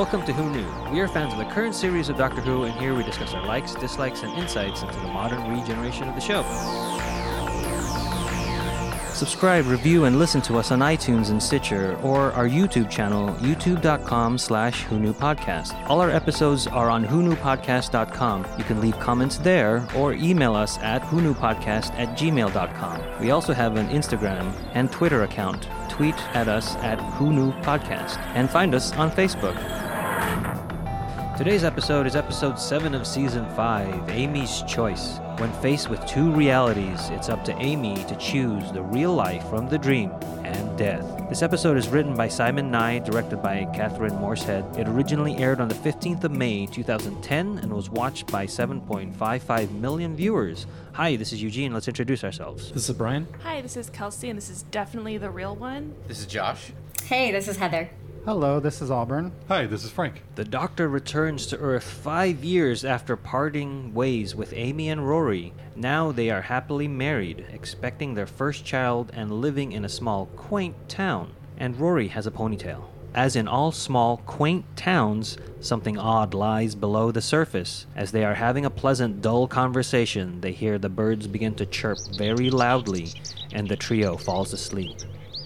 Welcome to Who Knew. We are fans of the current series of Doctor Who, and here we discuss our likes, dislikes, and insights into the modern regeneration of the show. Subscribe, review, and listen to us on iTunes and Stitcher, or our YouTube channel, youtube.com slash Podcast. All our episodes are on whoknewpodcast.com. You can leave comments there, or email us at whoknewpodcast at gmail.com. We also have an Instagram and Twitter account. Tweet at us at Podcast, and find us on Facebook. Today's episode is episode 7 of season 5, Amy's Choice. When faced with two realities, it's up to Amy to choose the real life from the dream and death. This episode is written by Simon Nye, directed by Catherine Morshead. It originally aired on the 15th of May 2010 and was watched by 7.55 million viewers. Hi, this is Eugene. Let's introduce ourselves. This is Brian. Hi, this is Kelsey, and this is definitely the real one. This is Josh. Hey, this is Heather. Hello, this is Auburn. Hi, this is Frank. The Doctor returns to Earth five years after parting ways with Amy and Rory. Now they are happily married, expecting their first child and living in a small, quaint town. And Rory has a ponytail. As in all small, quaint towns, something odd lies below the surface. As they are having a pleasant, dull conversation, they hear the birds begin to chirp very loudly, and the trio falls asleep.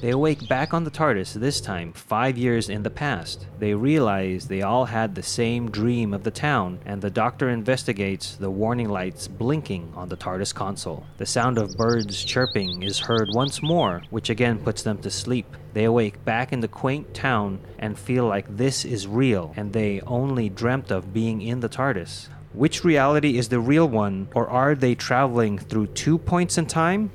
They awake back on the TARDIS, this time five years in the past. They realize they all had the same dream of the town, and the doctor investigates the warning lights blinking on the TARDIS console. The sound of birds chirping is heard once more, which again puts them to sleep. They awake back in the quaint town and feel like this is real, and they only dreamt of being in the TARDIS. Which reality is the real one, or are they traveling through two points in time?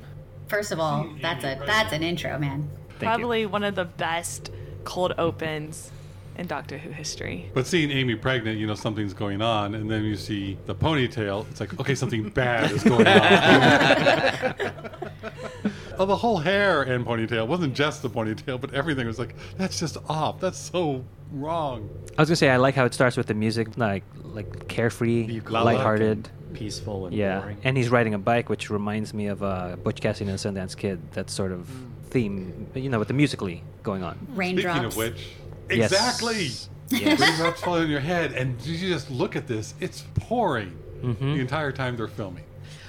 First of all, that's a that's an intro, man. Thank Probably one of the best cold opens in Doctor Who history. But seeing Amy pregnant, you know something's going on, and then you see the ponytail. It's like, okay, something bad is going on. oh, the whole hair and ponytail it wasn't just the ponytail, but everything was like, that's just off. That's so wrong. I was gonna say I like how it starts with the music, like like carefree, Bucolic lighthearted. and peaceful and Yeah, boring. and he's riding a bike, which reminds me of uh, Butch Cassidy and the Sundance Kid. That sort of theme, you know, with the musically going on. Raindrops. Speaking of which, Yes. exactly. Yes. Raindrops falling on your head, and you just look at this. It's pouring Mm-hmm. the entire time they're filming.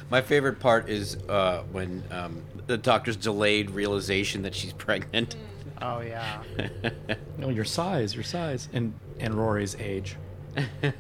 My favorite part is uh, when um, the doctor's delayed realization that she's pregnant. Oh yeah. No, your size, your size, and and Rory's age.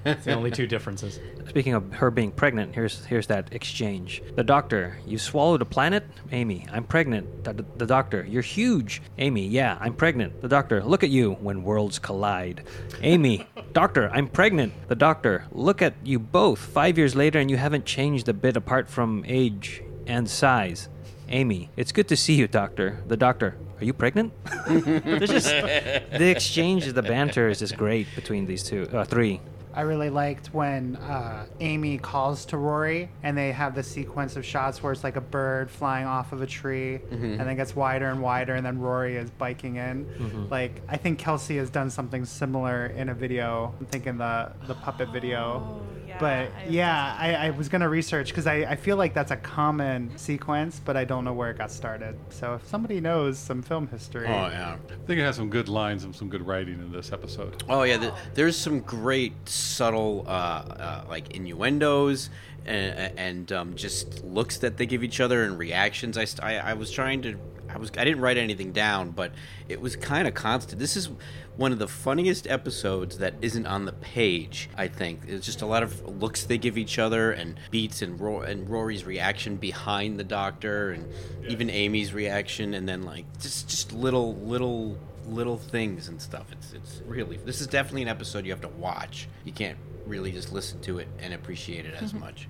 It's the only two differences. Speaking of her being pregnant, here's here's that exchange. The doctor, you swallowed a planet? Amy, I'm pregnant. The, the doctor, you're huge. Amy, yeah, I'm pregnant. The doctor, look at you when worlds collide. Amy, doctor, I'm pregnant. The doctor, look at you both. Five years later, and you haven't changed a bit apart from age and size. Amy, it's good to see you, doctor. The doctor, are you pregnant? Just the exchange, of the banter is just great between these two, uh, three. I really liked when uh, Amy calls to Rory and they have the sequence of shots where it's like a bird flying off of a tree and then gets wider and wider and then Rory is biking in. Like I think Kelsey has done something similar in a video. I'm thinking the the puppet video. Oh, yeah, but I- yeah, I, I was gonna research because I, I feel like that's a common sequence, but I don't know where it got started. So if somebody knows some film history, Oh yeah. I think it has some good lines and some good writing in this episode. Oh yeah. th there's some great subtle uh, uh, like innuendos and, and um, just looks that they give each other and reactions. I, I I was trying to. I was I didn't write anything down, but it was kind of constant. This is one of the funniest episodes that isn't on the page. I think it's just a lot of looks they give each other and beats and Ro- and Rory's reaction behind the doctor and even Amy's reaction and then like just just little little little things and stuff. It's it's really this is definitely an episode you have to watch. You can't really just listen to it and appreciate it as much.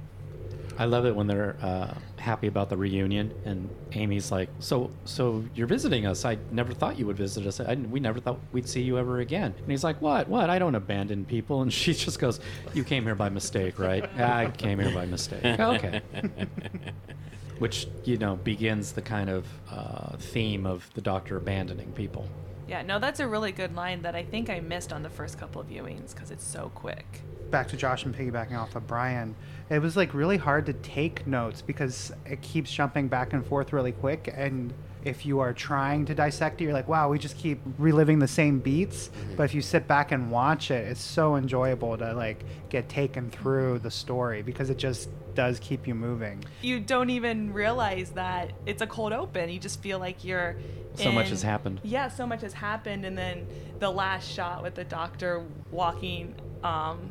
I love it when they're uh, happy about the reunion, and Amy's like, "So, so you're visiting us? I never thought you would visit us. I, we never thought we'd see you ever again." And he's like, "What? What? I don't abandon people." And she just goes, "You came here by mistake, right? I came here by mistake. Okay." Which you know begins the kind of uh, theme of the Doctor abandoning people. Yeah, no, that's a really good line that I think I missed on the first couple of viewings because it's so quick. back to Josh and piggybacking off of Brian, it was like really hard to take notes because it keeps jumping back and forth really quick, and if you are trying to dissect it, you're like, wow, we just keep reliving the same beats. But if you sit back and watch it, it's so enjoyable to like get taken through the story because it just does keep you moving. You don't even realize that it's a cold open. You just feel like you're. So much has happened. Yeah, so much has happened, and then the last shot with the doctor walking um,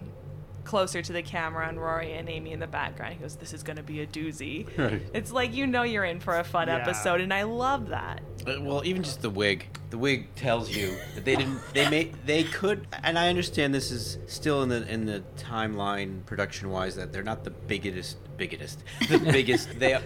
closer to the camera and Rory and Amy in the background. He goes, "This is going to be a doozy." Right. It's like you know you're in for a fun Yeah. episode, and I love that. Uh, Well, even just the wig. The wig tells you that they didn't. They made. They could. And I understand this is still in the in the timeline production wise that they're not the biggest biggest the biggest they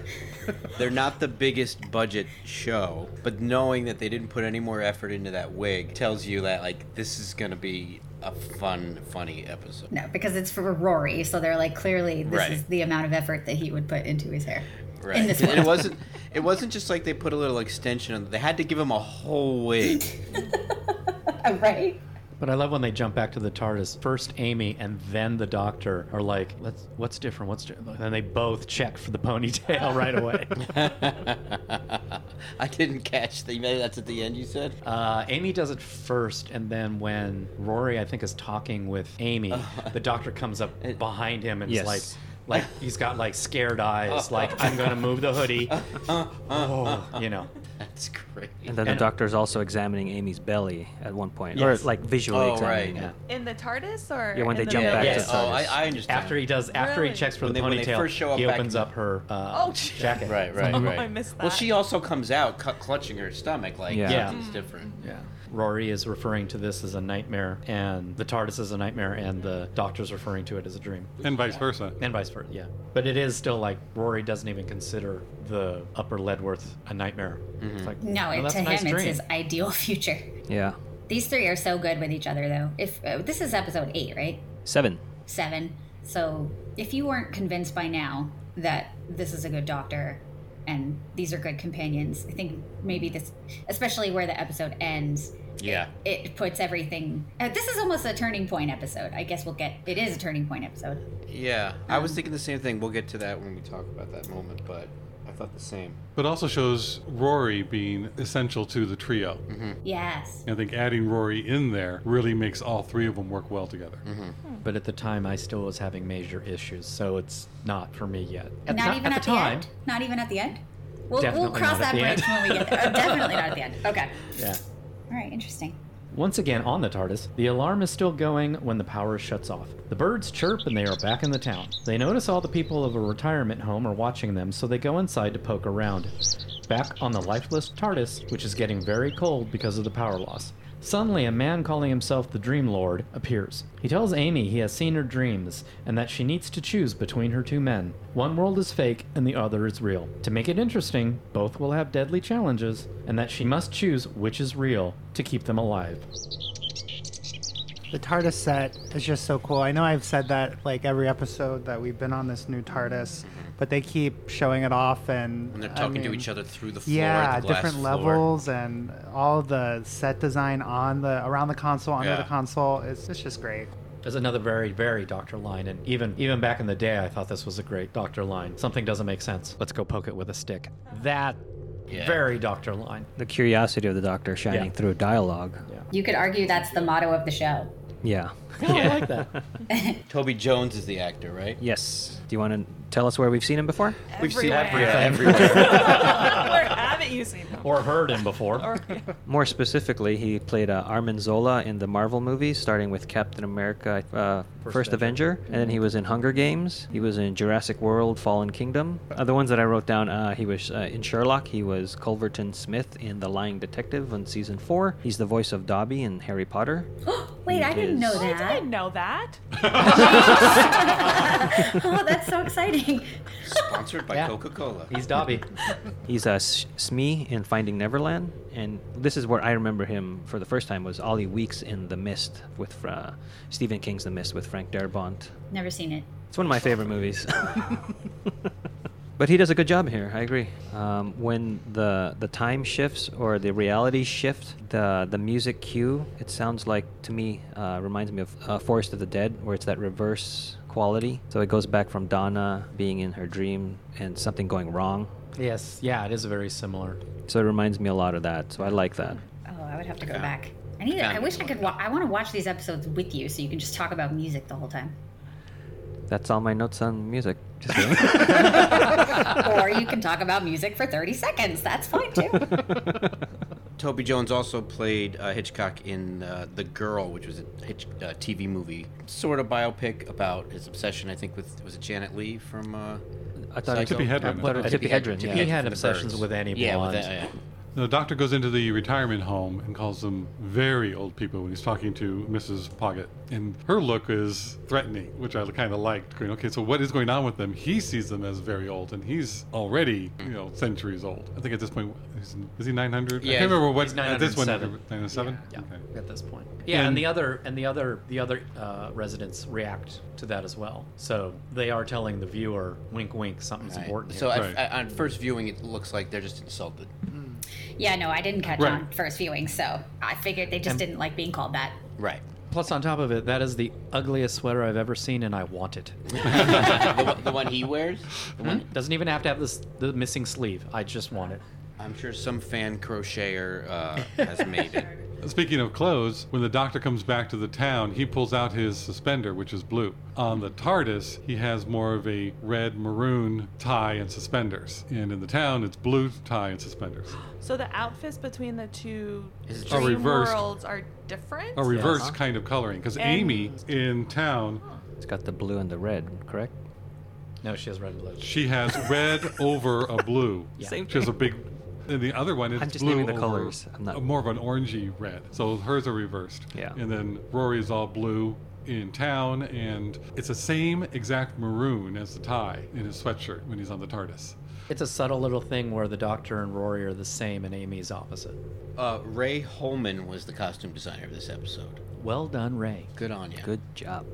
they're not the biggest budget show but knowing that they didn't put any more effort into that wig tells you that like this is gonna be a fun funny episode No, because it's for Rory, so they're like clearly this Right. is the amount of effort that he would put into his hair. right In this and it wasn't it wasn't just like they put a little extension on they had to give him a whole wig oh, right? But I love when they jump back to the TARDIS. First Amy and then the Doctor are like, "Let's what's different? What's different?" And they both check for the ponytail right away. I didn't catch the maybe that's at the end you said Uh, Amy does it first, and then when Rory, I think, is talking with Amy, the Doctor comes up behind him and Yes. is like, like he's got like scared eyes, like I'm gonna move the hoodie. Oh, you know. that's great And then the And- doctor's also examining Amy's belly at one point, Yes. or like visually Oh, examining right. it. In the TARDIS, or Yeah, when in they the jump middle? back yeah, to Yes. oh TARDIS. I, I understand After he does, after Really? he checks for When the they- when they ponytail, first show up he back opens in- up her uh, Oh, gee. jacket. Right, right, Oh, right. I missed Well, that. she also comes out cu- clutching her stomach, like Yeah. Yeah. something's different. Yeah. Rory is referring to this as a nightmare, and the TARDIS is a nightmare, and the Doctor's referring to it as a dream. And vice versa. And vice versa, yeah. But it is still like Rory doesn't even consider the Upper Leadworth a nightmare. It's like, No, "Oh, it, that's to a nice him it's dream." his ideal future. Yeah. These three are so good with each other, though. If uh, this is episode eight, right? Seven. Seven. So if you weren't convinced by now that this is a good doctor and these are good companions, I think maybe this, especially where the episode ends, Yeah. it puts everything. Uh, this is almost a turning point episode. I guess we'll get. It is a turning point episode. Yeah. I Um, was thinking the same thing. We'll get to that when we talk about that moment, but I thought the same. But also shows Rory being essential to the trio. Mm-hmm. Yes. I think adding Rory in there really makes all three of them work well together. Mm-hmm. Hmm. But at the time, I still was having major issues, so it's not for me yet. At not the, even at at the the, time, end. Not even at the end. We'll, we'll cross that bridge when we get there. Oh, definitely not at the end. Okay. yeah. All right. Interesting. Once again on the TARDIS, the alarm is still going when the power shuts off. The birds chirp and they are back in the town. They notice all the people of a retirement home are watching them, so they go inside to poke around. Back on the lifeless TARDIS, which is getting very cold because of the power loss. Suddenly, a man calling himself the Dream Lord appears. He tells Amy he has seen her dreams and that she needs to choose between her two men. One world is fake and the other is real. To make it interesting, both will have deadly challenges, and that she must choose which is real to keep them alive. The TARDIS set is just so cool. I know I've said that like every episode that we've been on this new TARDIS, but they keep showing it off and When they're I talking to each other through the floor. Yeah, the glass different floor. levels and all the set design on the around the console, under Yeah. the console. It's, it's just great. There's another very, very Doctor line, and even even back in the day, I thought this was a great Doctor line. Something doesn't make sense. Let's go poke it with a stick. That Yeah. very Doctor line. The curiosity of the doctor shining Yeah. through dialogue. You could argue that's the motto of the show. Yeah. Oh, I like that. Toby Jones is the actor, right? Yes. Do you want to tell us where we've seen him before? We've seen Everywhere. everywhere. Where haven't you seen them? or heard him before. Or- More specifically, he played uh, Arnim Zola in the Marvel movies, starting with Captain America, uh, First First, Avenger. Avenger, and then he was in Hunger Games. He was in Jurassic World: Fallen Kingdom. Uh, the ones that I wrote down, uh, he was uh, in Sherlock. He was Culverton Smith in The Lying Detective on season four. He's the voice of Dobby in Harry Potter. Wait, I didn't know that. I didn't know that. oh, that's so exciting. Sponsored by Yeah. Coca-Cola. He's Dobby. He's uh, Smee in Finding Neverland, and this is where I remember him for the first time was Ollie Weeks in The Mist with uh, Stephen King's The Mist with Frank Darabont. Never seen it. It's one of my favorite movies. but he does a good job here. I agree. Um, when the the time shifts or the reality shift, the the music cue, it sounds like to me uh, reminds me of uh, Forest of the Dead, where it's that reverse quality. So it goes back from Donna being in her dream and something going wrong. Yes, yeah, it is very similar. So it reminds me a lot of that. So I like that. Oh, I would have to go Yeah. back. I need. I wish. I could. Wa- I want to watch these episodes with you, so you can just talk about music the whole time. That's all my notes on music. Just or you can talk about music for 30 seconds. That's fine too. Toby Jones also played uh, Hitchcock in uh, The Girl, which was a Hitch, uh, TV movie, sort of biopic about his obsession. I think with was it Janet Leigh from. Uh, I thought it Psycho? Tippi Hedren. But I thought. Tippi Hedren, yeah. He had obsessions Birds. with Annie Yeah, with Blonde. that, yeah. The doctor goes into the retirement home and calls them very old people when he's talking to Mrs. Poggett. And her look is threatening, which I kind of liked. Going, okay, so what is going on with them? He sees them as very old, and he's already, you know, centuries old. I think at this point, he's, is he 900? I can't remember what. He's at this one, 907. 907? Yeah, Okay. at this point. Yeah, and, And- the other and the other the other uh, residents react to that as well. So they are telling the viewer, wink, wink, something's Right. important. So. Right. at, at, on first viewing, it looks like they're just insulted. Yeah, no, I didn't catch Right. on first viewing, so I figured they just And- didn't like being called that. Right. Plus, on top of it, that is the ugliest sweater I've ever seen, and I want it. the, one- the one he wears. The one, Doesn't even have to have this the missing sleeve. I just want it. I'm sure some fan crocheter uh, has made it. Speaking of clothes, when the doctor comes back to the town, he pulls out his suspender, which is blue. On the TARDIS, he has more of a red maroon tie and suspenders. And in the town, it's blue tie and suspenders. So the outfits between the two Is it dream just- reversed- worlds are different. A reverse Yes. kind of coloring. Because And- Amy in town, It's got the blue and the red, correct? No, she has red and blue. she has red over a blue. Yeah. Same She has a thing. big. And the other one is I'm just blue naming the over colors. I'm not- more of an orangey red. So hers are reversed. Yeah. And then Rory is all blue in town, and it's the same exact maroon as the tie in his sweatshirt when he's on the TARDIS. It's a subtle little thing where the Doctor and Rory are the same, and Amy's opposite. Uh, Ray Holman was the costume designer of this episode. Well done, Ray. Good on you. Good job.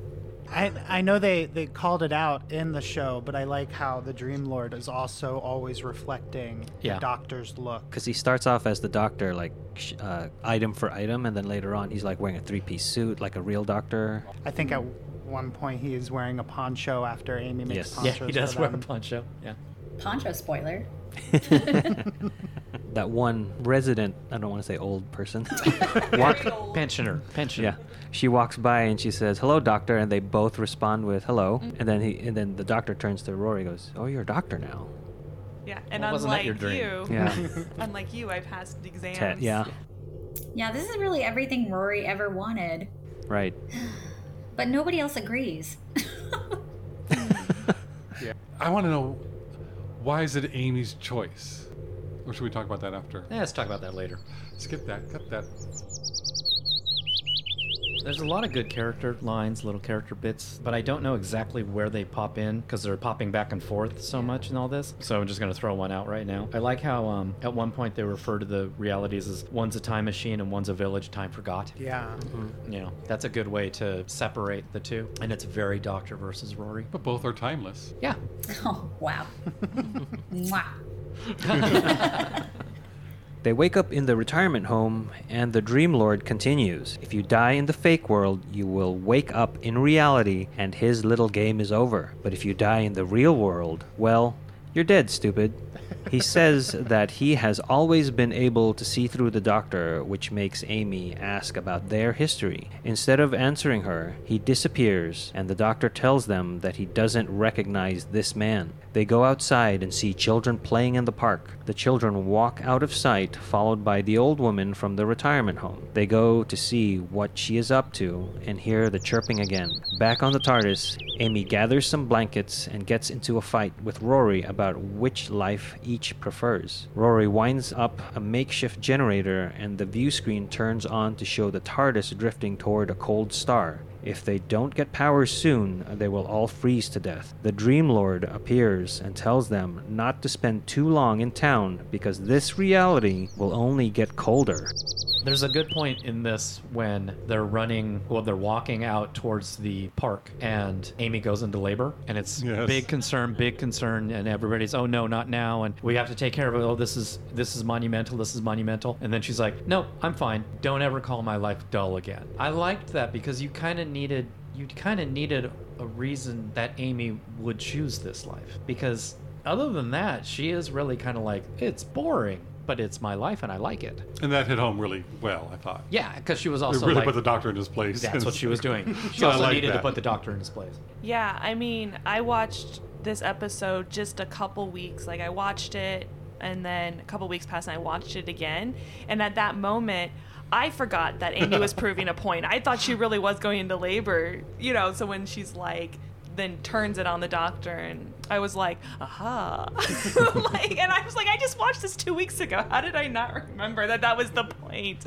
I, I know they, they called it out in the show, but I like how the Dream Lord is also always reflecting Yeah. the Doctor's look. Because he starts off as the doctor, like uh, item for item, and then later on he's like wearing a three-piece suit, like a real doctor. I think at one point he is wearing a poncho after Amy makes Yes. ponchos Yeah, he does for wear a poncho. Yeah. Poncho spoiler. that one resident, I don't want to say old person, walk, Pensioner. Pensioner. yeah, she walks by and she says, "Hello, doctor," and they both respond with "Hello," mm-hmm. and then he and then the doctor turns to Rory, and goes, "Oh, you're a doctor now." Yeah, and Well, wasn't unlike your dream? you, Yeah, unlike you, I passed exams. Te- yeah, Yeah, this is really everything Rory ever wanted, right. but nobody else agrees. Yeah. I want to know why is it Amy's choice? Or should we talk about that after? Yeah, let's talk about that later. Skip that. Cut that. There's a lot of good character lines, little character bits, but I don't know exactly where they pop in because they're popping back and forth so much in all this. So I'm just going to throw one out right now. I like how um, at one point they refer to the realities as one's a time machine and one's a village time forgot. Yeah. You know, that's a good way to separate the two. And it's very Doctor versus Rory. But both are timeless. Yeah. oh, wow. Mwah. They wake up in the retirement home, and the Dream Lord continues. If you die in the fake world, you will wake up in reality, and his little game is over. But if you die in the real world, well, you're dead, stupid. He says that he has always been able to see through the doctor, which makes Amy ask about their history. Instead of answering her, he disappears, and the doctor tells them that he doesn't recognize this man. They go outside and see children playing in the park. The children walk out of sight, followed by the old woman from the retirement home. They go to see what she is up to and hear the chirping again. Back on the TARDIS, Amy gathers some blankets and gets into a fight with Rory about which life each prefers. Rory winds up a makeshift generator and the view screen turns on to show the TARDIS drifting toward a cold star. If they don't get power soon, they will all freeze to death. The Dream Lord appears and tells them not to spend too long in town because this reality will only get colder. There's a good point in this when they're running, well, they're walking out towards the park, and Amy goes into labor, and it's Yes. big concern, big concern, and everybody's, oh no, not now, and we have to take care of it. Oh, this is this is monumental. This is monumental. And then she's like, no, I'm fine. Don't ever call my life dull again. I liked that because you kind of needed, you kind of needed a reason that Amy would choose this life because other than that, she is really kind of like it's boring, but it's my life and I like it. And that hit home really well, I thought. Yeah, because she was It also really like, put the doctor in his place. that's what she was doing. She So also like needed to put the doctor in his place. Yeah, I mean, I watched this episode just a couple weeks. Like, I watched it, and then a couple weeks passed, and I watched it again. And at that moment, I forgot that Amy was proving a point. I thought she really was going into labor, you know. So when she's like, then turns it on the doctor, and I was like, aha. like, and I was like, I just watched this two weeks ago. How did I not remember that that was the point?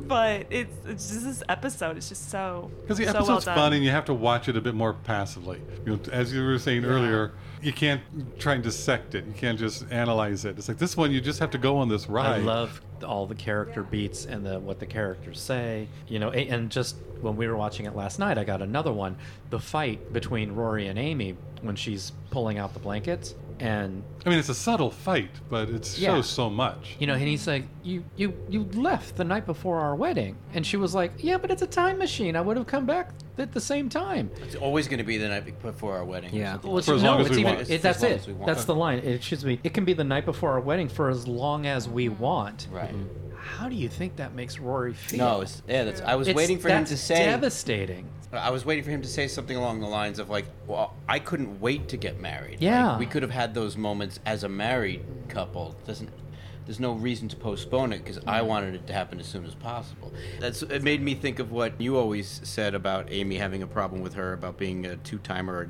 But it's, it's just this episode. It's just so Because the so episode's well done. fun and you have to watch it a bit more passively. You know, as you were saying earlier, you can't try and dissect it. You can't just analyze it. It's like this one, you just have to go on this ride. I love all the character beats and the what the characters say. You know, and just when we were watching it last night, I got another one. The fight between Rory and Amy when she's pulling out the blankets, and I mean, it's a subtle fight, but it shows Yeah. so much. you know, and he's like, "You you you left the night before our wedding," and she was like, "Yeah, but it's a time machine. I would have come back at the same time." It's always going to be the night before our wedding. Yeah. something Well, For as no, long as it's we even, want. It, that's As it. want. That's the line. It should be. It can be the night before our wedding for as long as we want. that. Right. Mm-hmm. How do you think that makes Rory feel? No, it's, yeah, that's. I was It's- waiting for him that's to say. It's devastating. I was waiting for him to say something along the lines of like, "Well, I couldn't wait to get married. Yeah. Like, we could have had those moments as a married couple. Doesn't there's no reason to postpone it because I wanted it to happen as soon as possible. That's it made me think of what you always said about Amy having a problem with her about being a two timer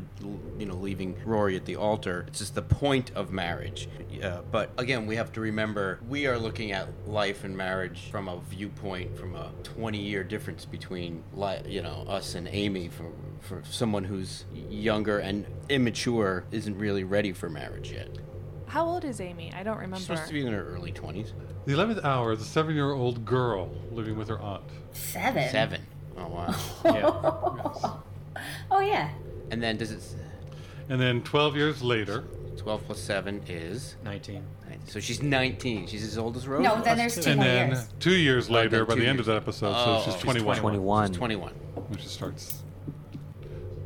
you know leaving Rory at the altar. It's just the point of marriage. Uh, but again, we have to remember we are looking at life and marriage from a viewpoint from a 20 year difference between li- you know us and Amy for for someone who's younger and immature isn't really ready for marriage yet. How old is Amy? I don't remember. She's remember. supposed to be in her early 20s. The 11th hour is a seven year old girl living with her aunt. Seven. Seven. Oh wow. Yeah. Oh yeah. and then does it? And then 12 years later, 12 plus seven is. 19. So she's 19. She's as old as Rose. No, then there's two and more then years. two years later, then by two the end of years. that episode, Oh, so she's oh, she's 21, 21. She's 21. when she starts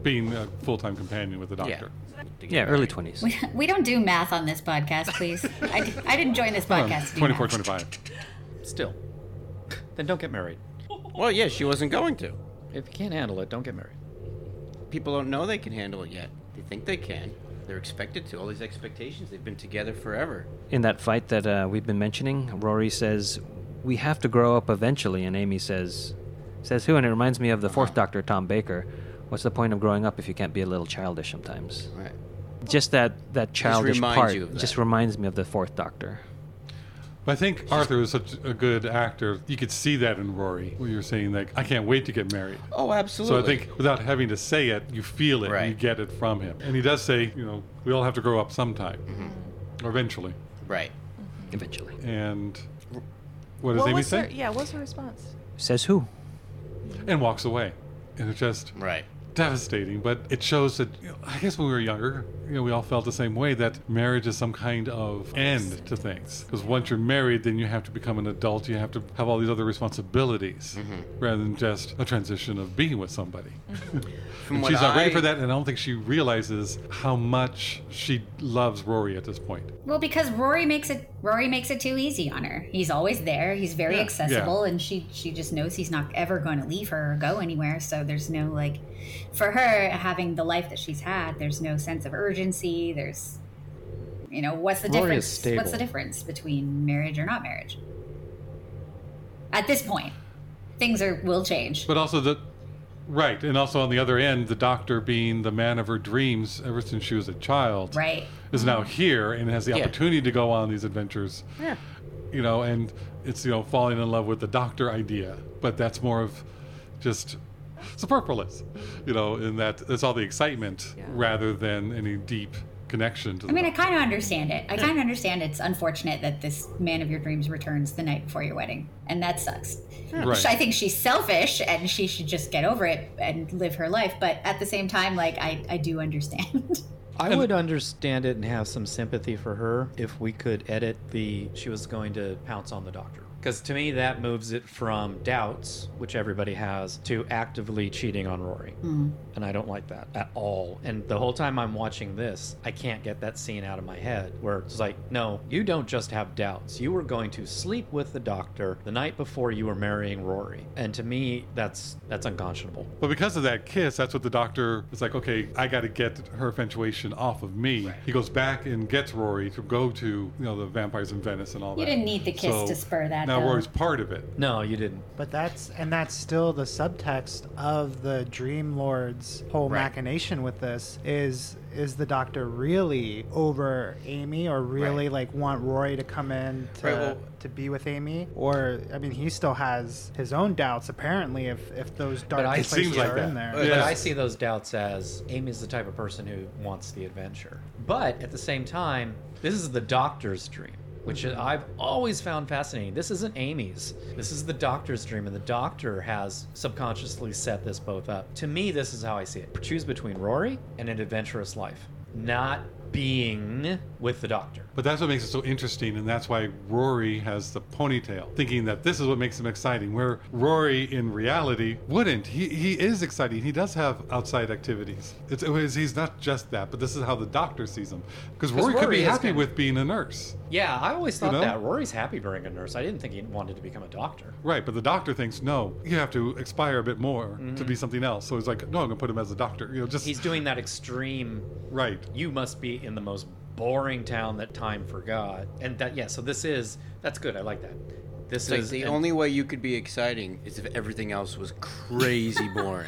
being a full time companion with the doctor. To get Yeah, early 20s. We, we don't do math on this podcast, please. I didn't join this podcast. to do 24, math. 25. Still. Then don't get married. Well, yeah, she wasn't going to. If you can't handle it, don't get married. People don't know they can handle it yet. They think they can. They're expected to. All these expectations. They've been together forever. In that fight that uh, we've been mentioning, Rory says, "We have to grow up eventually," and Amy says, "Says who?" And it reminds me of the Fourth Doctor, Tom Baker. What's the point of growing up if you can't be a little childish sometimes? Right. Just that that childish reminds part you of just reminds me of the Fourth Doctor. But I think Arthur is such a good actor. You could see that in Rory, where you're saying, like, I can't wait to get married. Oh, absolutely. So I think without having to say it, you feel it, and you get it from him. And he does say, you know, we all have to grow up sometime, Mm-hmm. or eventually. Right. Eventually, And what does what Amy say? her? Yeah, what's her response? says who? And walks away. And it's just Right. Devastating, but it shows that you know, I guess when we were younger, you know, we all felt the same way that marriage is some kind of end to things. Because once you're married, then you have to become an adult. You have to have all these other responsibilities, mm-hmm. rather than just a transition of being with somebody. Mm-hmm. From and she's not ready for that, and I don't think she realizes how much she loves Rory at this point. Well, because Rory makes it Rory makes it too easy on her. He's always there. He's very Yeah. accessible, and she she just knows he's not ever going to leave her or go anywhere. So there's no like, for her having the life that she's had, there's no sense of urgency. There's, you know, what's the Rory is difference? What's the difference between marriage or not marriage? At this point, things are will change. But also the right, and also on the other end, the doctor being the man of her dreams ever since she was a child, Right. is now mm-hmm. here and has the Yeah. opportunity to go on these adventures. Yeah. You know, and it's you know falling in love with the doctor idea, but that's more of just superfluous. You know, in that it's all the excitement Yeah. rather than any deep connection to. The I mean, I kind of understand it. I kind of understand it's unfortunate that this man of your dreams returns the night before your wedding, and that sucks. Right. I think she's selfish, and she should just get over it and live her life. But at the same time, like I, I do understand. I would understand it and have some sympathy for her if we could edit the she was going to pounce on the doctor. Because to me, that moves it from doubts, which everybody has, to actively cheating on Rory. Hmm. And I don't like that at all. And the whole time I'm watching this, I can't get that scene out of my head where it's like, no, you don't just have doubts. You were going to sleep with the doctor the night before you were marrying Rory. And to me, that's that's unconscionable. But because of that kiss, that's what the doctor is like. Okay, I got to get her infatuation off of me. He goes back and gets Rory to go to you know the vampires in Venice and all You that. You didn't need the kiss to spur that, Now though. Rory's part of it. No, you didn't. But that's and that's still the subtext of the Dream Lord's whole Right. machination with this is is the doctor really over Amy or really Right. like want Rory to come in to Right, well- to be with Amy or I mean he still has his own doubts apparently if if those dark I- places seems like are that. in there. But But I see those doubts as Amy's the type of person who wants the adventure. But at the same time, this is the doctor's dream, which I've always found fascinating. This isn't Amy's. This is the doctor's dream, and the doctor has subconsciously set this both up. To me, this is how I see it. Choose between Rory and an adventurous life, not being with the doctor. But that's what makes it so interesting, and that's why Rory has the ponytail, thinking that this is what makes him exciting. Where Rory, in reality, wouldn't. He he is exciting. He does have outside activities. It's, it was, he's not just that, but this is how the doctor sees him. Because Rory, could be happy with being a nurse, Yeah, I always thought know? that. Rory's happy being a nurse. I didn't think he wanted to become a doctor. right? But the doctor thinks no, you have to expire a bit more mm-hmm. to be something else. So he's like, no, I'm gonna put him as a doctor. You know, just He's doing that extreme right. you must be in the most boring town that time forgot and that yeah so this is that's good i like that this It's like is the and- only way you could be exciting is if everything else was crazy boring.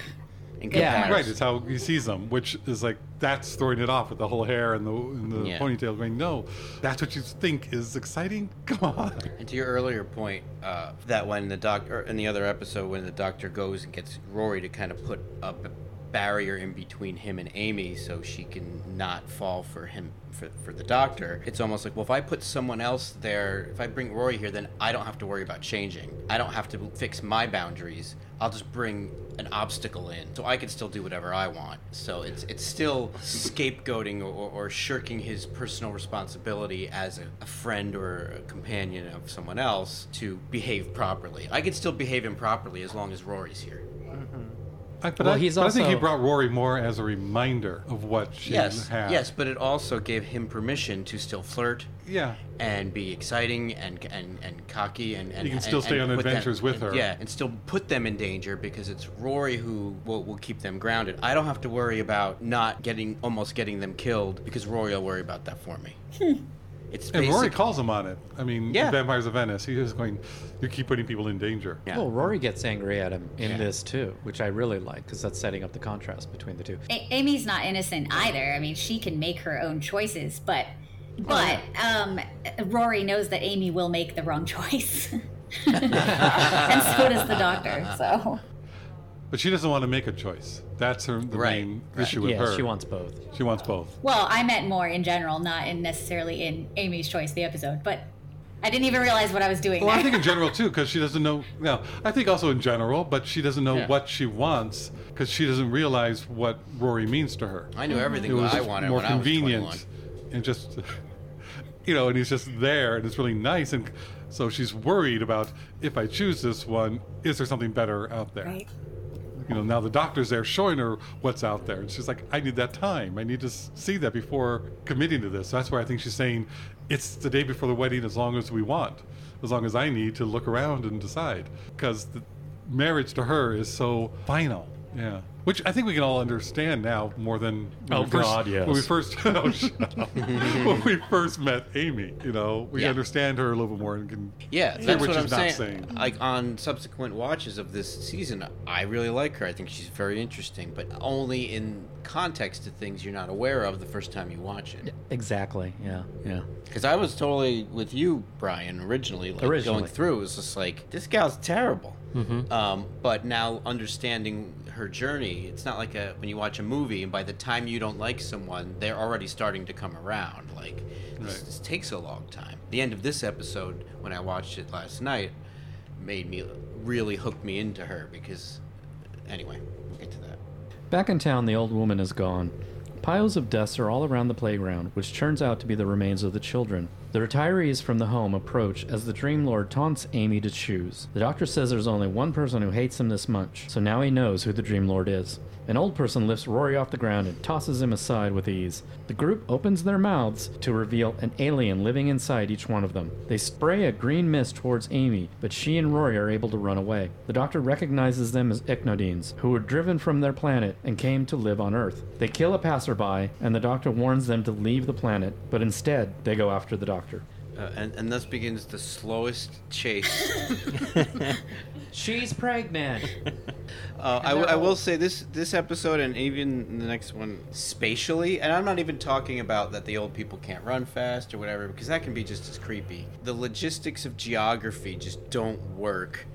In Yeah. comparison. Right, it's how he sees them, which is like that's throwing it off with the whole hair and the, and the Yeah. ponytail. Going, no, that's what you think is exciting. Come on. And to your earlier point, uh, that when the doctor, in the other episode, when the doctor goes and gets Rory to kind of put a b- barrier in between him and Amy so she can not fall for him, for, for the doctor, it's almost like, well, if I put someone else there, if I bring Rory here, then I don't have to worry about changing. I don't have to fix my boundaries. I'll just bring an obstacle in, so I can still do whatever I want. So it's it's still scapegoating or, or, shirking his personal responsibility as a, a friend or a companion of someone else to behave properly. I can still behave improperly as long as Rory's here. Mm-hmm. I, but Well, I, he's but I think he brought Rory more as a reminder of what she has. Yes, had. yes, but it also gave him permission to still flirt Yeah. and be exciting and and, and cocky and, and He can still and- stay and on put them- adventures with and- her. Yeah, and still put them in danger because it's Rory who will, will keep them grounded. I don't have to worry about not getting almost getting them killed because Rory will worry about that for me. Hmm. It's And Rory calls him on it. I mean, Yeah. Vampires of Venice. He's was going, you keep putting people in danger. Yeah. well rory gets angry at him in Yeah. this too which i really like because that's setting up the contrast between the two A- Amy's not innocent either. I mean, she can make her own choices, but but um, Rory knows that Amy will make the wrong choice, and so does the doctor. So But she doesn't want to make a choice. That's her the Right, main right. issue with yeah her. she wants both She wants both. well, I meant more in general, not in necessarily in Amy's choice the episode, but I didn't even realize what I was doing. Well, I think in general too, because she doesn't know. No, I think also in general, but she doesn't know Yeah. what she wants because she doesn't realize what Rory means to her. I knew everything it was I wanted more when I was 21. convenient and just you know and he's just there and it's really nice and so she's worried about if i choose this one is there something better out there Right. You know now the doctor's there showing her what's out there. And she's like i need that time. I need to see that before committing to this. So that's why i think she's saying it's the day before the wedding as long as we want as long as i need to look around and decide. Because marriage to her is so final yeah which I think we can all understand now more than when Oh, we first, God, yes. when we first oh, up. when we first met Amy. You know, we Yeah. understand her a little bit more and can Yeah, hear that's what what I'm not saying. saying. Like on subsequent watches of this season, I really like her. I think she's very interesting, but only in context to things you're not aware of the first time you watch it. exactly yeah yeah Because I was totally with you, Brian, originally. Like Originally. going through, it was just like this gal's terrible. Um, but now understanding her journey, it's not like a when you watch a movie and by the time you don't like someone, they're already starting to come around. Like this, Right. this takes a long time. The end of this episode, when I watched it last night, made me really hook me into her because. Anyway, we'll get to that. Back in town, the old woman is gone. Piles of dust are all around the playground, which turns out to be the remains of the children. The retirees from the home approach as the Dream Lord taunts Amy to choose. The doctor says there's only one person who hates him this much, so now he knows who the Dream Lord is. An old person lifts Rory off the ground and tosses him aside with ease. The group opens their mouths to reveal an alien living inside each one of them. They spray a green mist towards Amy, but she and Rory are able to run away. The doctor recognizes them as Eknodines, who were driven from their planet and came to live on Earth. They kill a passerby, and the doctor warns them to leave the planet, but instead they go after the doctor. Uh, and, and thus begins the slowest chase. She's pregnant. Uh, I, w- I will say this this episode and even the next one spatially, and I'm not even talking about that the old people can't run fast or whatever because that can be just as creepy. The logistics of geography just don't work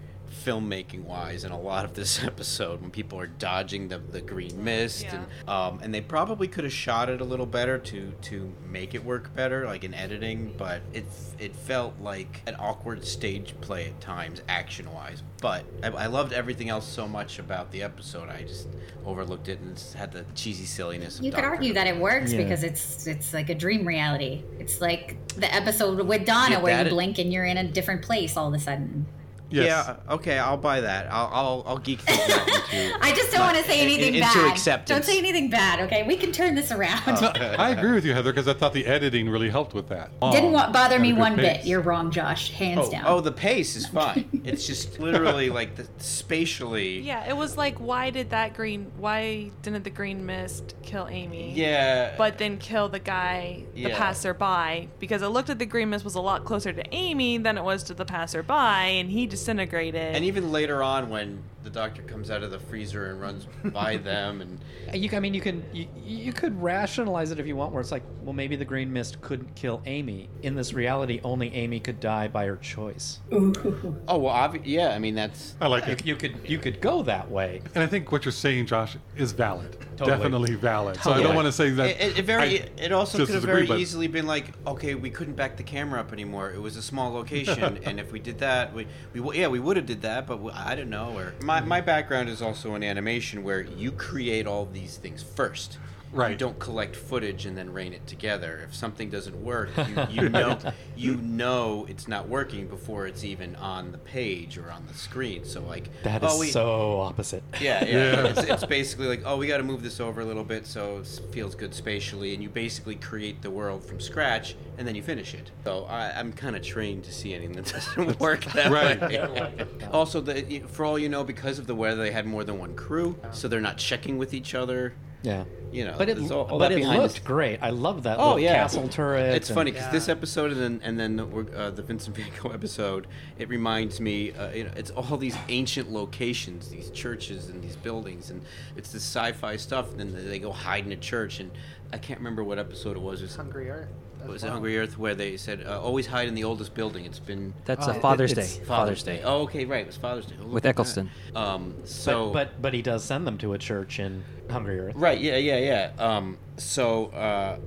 filmmaking wise in a lot of this episode when people are dodging the, the green mist Yeah. and um, and they probably could have shot it a little better to to make it work better like in editing but it it felt like an awkward stage play at times action wise but I, I loved everything else so much about the episode I just overlooked it and had the cheesy silliness of You could Doctor argue that it works Yeah. because it's it's like a dream reality. It's like the episode with Donna Yeah, where you is- blink and you're in a different place all of a sudden. Yes. yeah okay I'll buy that I'll I'll, I'll geek that into I just don't want to say in- anything into bad. acceptance. Don't say anything bad, okay? We can turn this around. Uh, I agree with you, Heather, because I thought the editing really helped with that. Didn't wa- bother me good one bit. You're wrong, Josh. Hands Oh, down. oh, the pace is fine. it's just literally like the spatially. Yeah, it was like, why did that green? Why didn't the green mist kill Amy? Yeah. But then kill the guy, the Yeah. passerby, because it looked like the green mist was a lot closer to Amy than it was to the passerby, and he disintegrated. and even later on, when the doctor comes out of the freezer and runs by them, and You, I mean, you can you, you could rationalize it if you want, where it's like, well, maybe the green mist couldn't kill Amy. In this reality, only Amy could die by her choice. oh well, obvi- yeah. I mean that's I like You, it. you could you could go that way. And I think what you're saying, Josh, is valid. Totally. Definitely valid. So I don't want to say that. It, it, it very. I it also could have very but- easily been like, okay, we couldn't back the camera up anymore. It was a small location, and if we did that, we, we yeah, we would have did that, but we, I don't know. Or my my background is also in animation, where you create all these things first. You don't collect footage and then rein it together. If something doesn't work, you, you know you know it's not working before it's even on the page or on the screen. So like, That oh, is oh, we, so opposite. yeah, yeah. Yeah. It's, it's basically like, oh, we got to move this over a little bit so it feels good spatially, and you basically create the world from scratch, and then you finish it. So I, I'm kind of trained to see anything that doesn't work that Right. way. also, the, for all you know, because of the weather, they had more than one crew, so they're not checking with each other. Yeah. You know, But it, all, all but it looked the- great. I love that Oh little yeah, castle turret. It's and- funny because this episode and then and then the, uh, the Vincent Van Gogh episode, it reminds me. Uh, you know, it's all these ancient locations, these churches and these buildings, and it's this sci-fi stuff. And then they go hide in a church, and I can't remember what episode it was. It was, Hungry Earth. As was it. Hungry Earth where they said uh, always hide in the oldest building. It's been That's Oh, a it- Father's it's Day. Father's Day. Oh, okay, right. It was Father's Day. Oh, look With at that. Eccleston. Um, so but, but but he does send them to a church in Hungry Earth. Right. Yeah. Yeah. Yeah. Um, so uh,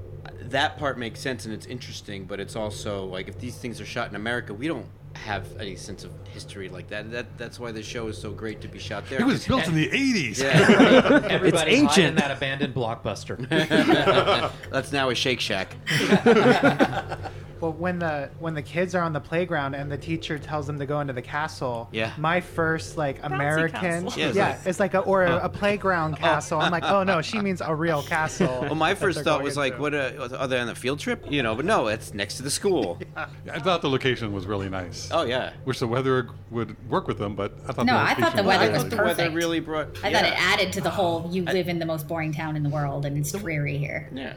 that part makes sense and it's interesting, but it's also like if these things are shot in America, we don't have any sense of history like that. That that's why the show is so great to be shot there. it was built in the 80s. Yeah. Everybody hide in ancient. that abandoned blockbuster. That's now a Shake Shack. Well, when the when the kids are on the playground and the teacher tells them to go into the castle, Yeah. my first like American, castle. Yeah, it's yeah, like- it's like a or a, a playground castle. I'm like, oh no, she means a real castle. Well, my first thought going was like, into. what uh, are they on the field trip? You know, but no, it's next to the school. I thought the location was really nice. Oh yeah. Wish the weather would work with them, but I thought No, the I thought the was weather I nice. was thought the weather perfect. really brought. I yeah. thought it added to the whole. You live in the most boring town in the world, and it's dreary here. Yeah.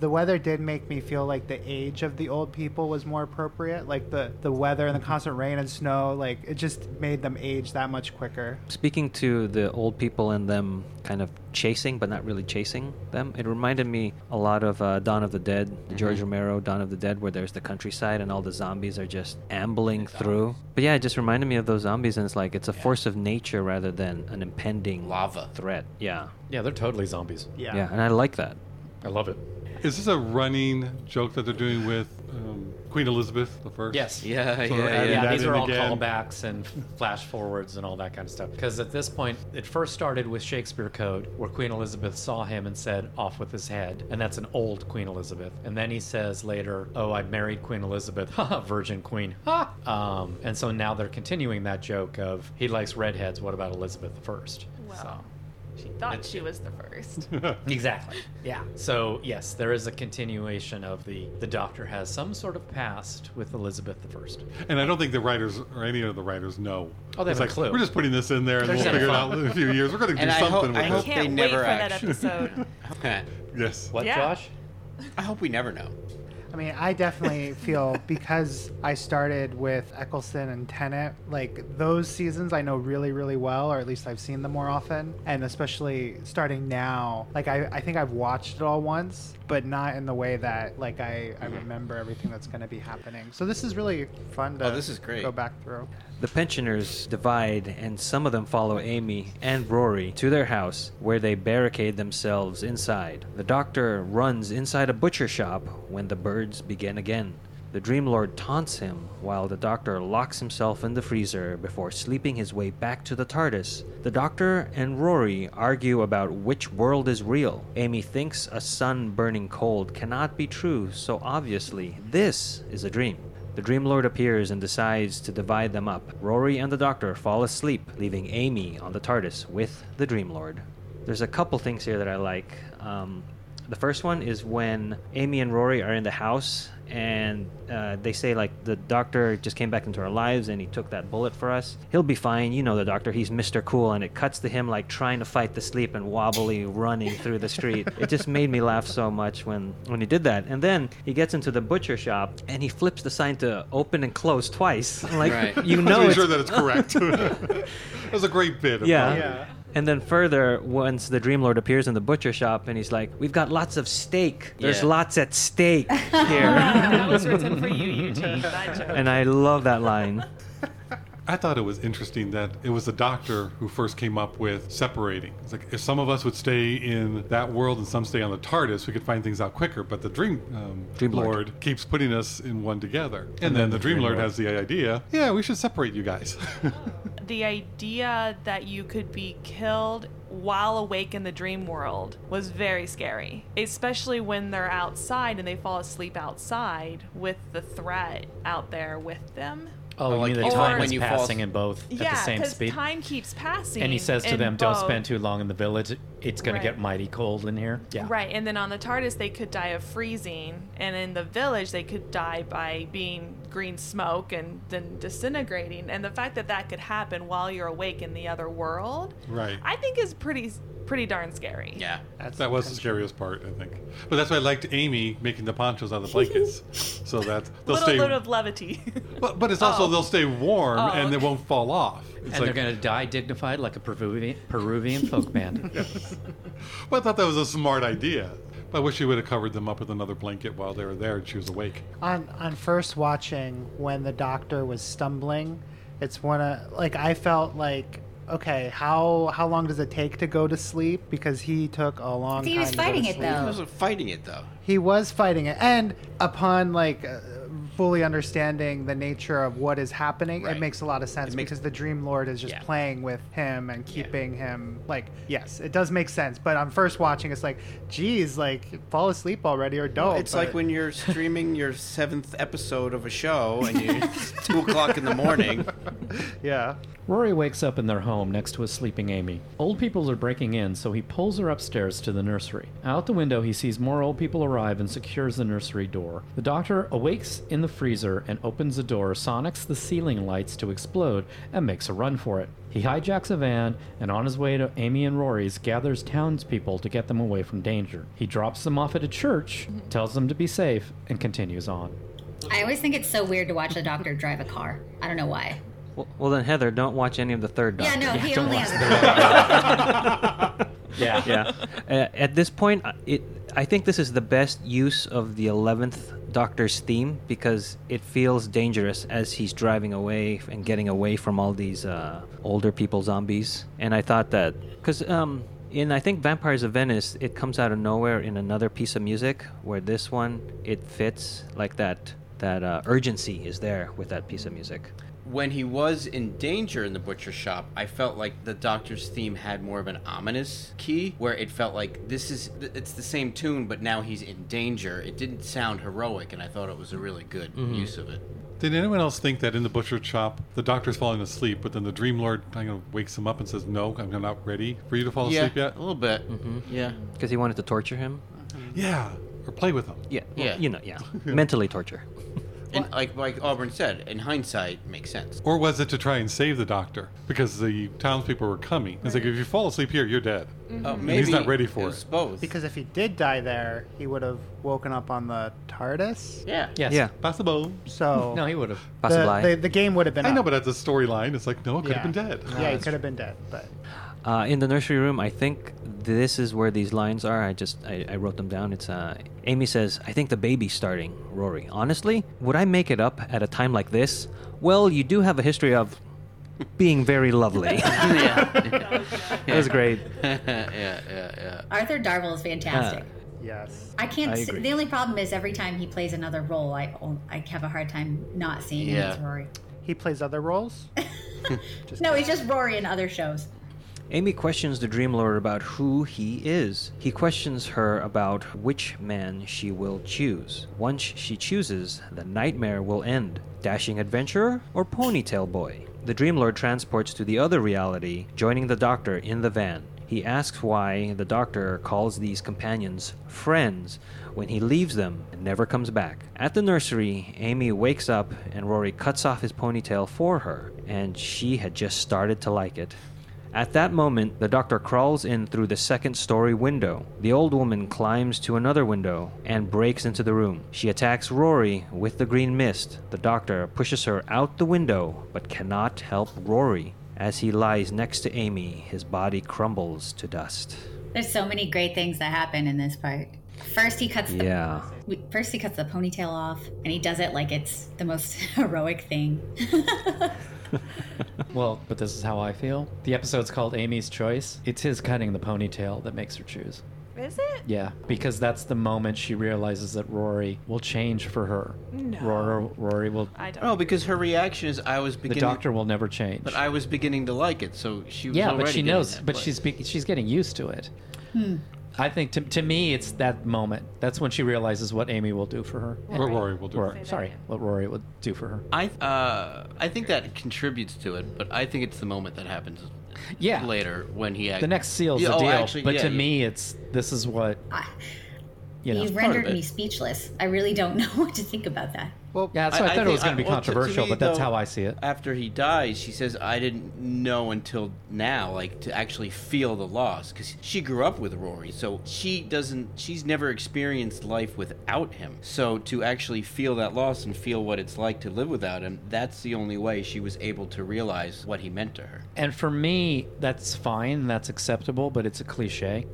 The weather did make me feel like the age of the old people was more appropriate. Like the the weather and the constant rain and snow, like it just made them age that much quicker. Speaking to the old people and them kind of chasing, but not really chasing them, it reminded me a lot of uh, Dawn of the Dead, the George Romero Dawn of the Dead, where there's the countryside and all the zombies are just ambling through. But yeah, it just reminded me of those zombies, and it's like it's a force of nature rather than an impending Lava. threat. Yeah. yeah, they're totally zombies. Yeah. Yeah, and I like that. I love it. Is this a running joke that they're doing with um, Queen Elizabeth the First. Yes. Yeah, So yeah, adding Yeah, that these in are all again. callbacks and flash forwards and all that kind of stuff. Because at this point, it first started with Shakespeare Code, where Queen Elizabeth saw him and said, "Off with his head," and that's an old Queen Elizabeth. And then he says later, "Oh, I married Queen Elizabeth, haha, Virgin Queen." Ha! Um, and so now they're continuing that joke of he likes redheads. What about Elizabeth the First? Well, she thought she was the first. Exactly. Yeah. So yes, there is a continuation of the the Doctor has some sort of past with Elizabeth the First. And I don't think the writers or any of the writers know. Oh, they it's have like, a clue. We're just putting this in there and They're we'll just figure it out in a few years. We're going to do And I hope- something I with hope it. they Can't wait never for that actually- episode. Okay. Yes. What, Yeah. Josh? I hope we never know. I mean, I definitely feel because I started with Eccleston and Tennant, like those seasons I know really, really well, or at least I've seen them more often. And especially starting now, like I, I think I've watched it all once, but not in the way that like I, I hmm. remember everything that's going to be happening. So this is really fun oh, to Oh, this is great. go back through. The pensioners divide, and some of them follow Amy and Rory to their house, where they barricade themselves inside. The doctor runs inside a butcher shop when the birds begin again. The Dream Lord taunts him while the doctor locks himself in the freezer before sleeping his way back to the TARDIS. The doctor and Rory argue about which world is real. Amy thinks a sun burning cold cannot be true, so obviously this is a dream. The Dream Lord appears and decides to divide them up. Rory and the Doctor fall asleep, leaving Amy on the TARDIS with the Dream Lord. There's a couple things here that I like. Um, the first one is when Amy and Rory are in the house and uh, they say like the doctor just came back into our lives and he took that bullet for us. He'll be fine, you know the doctor. He's Mr. Cool, and it cuts to him like trying to fight the sleep and wobbly running through the street. it just made me laugh so much when when he did that. And then he gets into the butcher shop and he flips the sign to open and close twice. Like Right. you know, to it's, ensure that it's correct. it was a great bit. of yeah. Yeah. And then further, once the Dream Lord appears in the butcher shop, and he's like, "We've got lots of steak. There's Yeah. lots at stake here." that was written for you, Eugene. That joke. and I love that line. I thought it was interesting that it was the doctor who first came up with separating. It's like if some of us would stay in that world and some stay on the TARDIS, we could find things out quicker. But the Dream, um, Dream Lord. Lord. keeps putting us in one together. And, then, the Dream Lord, has the idea, yeah, we should separate you guys. the idea that you could be killed while awake in the dream world was very scary, especially when they're outside and they fall asleep outside with the threat out there with them. Oh, you like mean the time when is you fall passing in both at yeah, the same because speed? time keeps passing. and he says to in them, "Don't both. spend too long in the village. It's going Right. to get mighty cold in here." Yeah. Right, and then on the TARDIS they could die of freezing, and in the village they could die by being green smoke and then disintegrating. And the fact that that could happen while you're awake in the other world, right. I think is pretty pretty darn scary. Yeah. That's That was the scariest part, I think. But that's why I liked Amy making the ponchos out of the blankets, so that they'll Little stay. bit of levity. but, but it's also Oh. they'll stay warm Oh, and they okay. won't fall off. It's And like, they're going to die dignified like a Peruvian, Peruvian folk band. Well, I thought that was a smart idea. But I wish she would have covered them up with another blanket while they were there and she was awake. on on first watching when the doctor was stumbling it's one of like i felt like okay how how long does it take to go to sleep because he took a long He time was to go fighting to it, sleep. He wasn't fighting it though. he was fighting it and upon like uh, fully understanding the nature of what is happening Right. it makes a lot of sense makes- because the dream lord is just Yeah. playing with him and Yeah. keeping him like yes it does make sense but on first watching it's like geez like fall asleep already or don't it's like when you're streaming your seventh episode of a show and you it's two o'clock in the morning. yeah Rory wakes up in their home next to a sleeping Amy. Old people are breaking in, so he pulls her upstairs to the nursery. Out the window, he sees more old people arrive and secures the nursery door. The doctor awakes in the freezer and opens the door, sonics the ceiling lights to explode, and makes a run for it. He hijacks a van and, on his way to Amy and Rory's, gathers townspeople to get them away from danger. He drops them off at a church, tells them to be safe, and continues on. I always think it's so weird to watch a doctor drive a car. I don't know why. Well, well then, Heather, don't watch any of the third Yeah, Doctor. no, he don't only has a car. Yeah. yeah. Uh, at this point, it I think this is the best use of the eleventh Doctor's theme because it feels dangerous as he's driving away and getting away from all these uh, older people zombies. And I thought that because um, in I think Vampires of Venice, it comes out of nowhere in another piece of music. Where this one, it fits like that that uh, urgency is there with that piece of music. When he was in danger in the butcher shop, I felt like the Doctor's theme had more of an ominous key, where it felt like this is it's the same tune, but now he's in danger. It didn't sound heroic, and I thought it was a really good mm-hmm. use of it. Did anyone else think that in the butcher shop, the doctor's falling asleep, but then the Dream Lord kind of wakes him up and says, "No, I'm not ready for you to fall yeah, asleep yet." a little bit. Mm-hmm. Yeah. Because he wanted to torture him? Yeah, or play with him. Yeah. well, Yeah. You know, yeah. Mentally torture. And like like Auburn said, in hindsight, makes sense. Or was it to try and save the doctor because the townspeople were coming? It's like if you fall asleep here, you're dead. Mm-hmm. Oh, And maybe he's not ready for it. it. Was both. Because if he did die there, he would have woken up on the TARDIS. yeah. Yes. Yeah. Possible. So No, he would have. the, Possibly. the, the game would have been. I know, up. but as a storyline, it's like no, it could yeah. have been dead. Yeah, he could have been dead, but Uh, in the nursery room, I think this is where these lines are. I just I, I wrote them down. It's uh, Amy says, "I think the baby's starting." Rory, honestly, would I make it up at a time like this? Well, you do have a history of being very lovely. yeah. that was great. yeah, yeah, yeah. Arthur Darvill is fantastic. yes. I can't. I see, agree. the only problem is every time he plays another role, I I have a hard time not seeing him as Rory. He plays other roles. No, he's just Rory in other shows. Amy questions the Dream Lord about who he is. He questions her about which man she will choose. Once she chooses, the nightmare will end. Dashing adventurer or ponytail boy? The Dream Lord transports to the other reality, joining the Doctor in the van. He asks why the Doctor calls these companions friends when he leaves them and never comes back. At the nursery, Amy wakes up and Rory cuts off his ponytail for her, and she had just started to like it. At that moment, the doctor crawls in through the second story window. The old woman climbs to another window and breaks into the room. She attacks Rory with the green mist. The doctor pushes her out the window but cannot help Rory. As he lies next to Amy, his body crumbles to dust. There's so many great things that happen in this part. First, he cuts the Yeah. first he cuts the ponytail off, and he does it like it's the most heroic thing. Well, but this is how I feel. The episode's called Amy's Choice. It's his cutting the ponytail that makes her choose. Is it? Yeah, because that's the moment she realizes that Rory will change for her. No. Rory, Rory will. I don't. No, because her reaction is I was beginning." The doctor will never change. But I was beginning to like it, so she was yeah, already but she knows. But place. she's be- she's getting used to it. Hmm. I think to, to me, it's that moment. That's when she realizes what Amy will do for her. What Rory will do. Or, Say that sorry, again. what Rory would do for her. I uh, I think that contributes to it, but I think it's the moment that happens Yeah. later when he act- The next seals Yeah, the oh, deal. actually, but yeah, to yeah. me, it's this is what I- you know. he part of rendered it. me speechless. I really don't know what to think about that. Well, Yeah, that's why I, thought it was going to be well, to- to controversial, me, but that's though, how I see it. After he dies, she says, "I didn't know until now, like to actually feel the loss, because she grew up with Rory, so she doesn't. She's never experienced life without him. So to actually feel that loss and feel what it's like to live without him, that's the only way she was able to realize what he meant to her. And for me, that's fine, that's acceptable, but it's a cliche.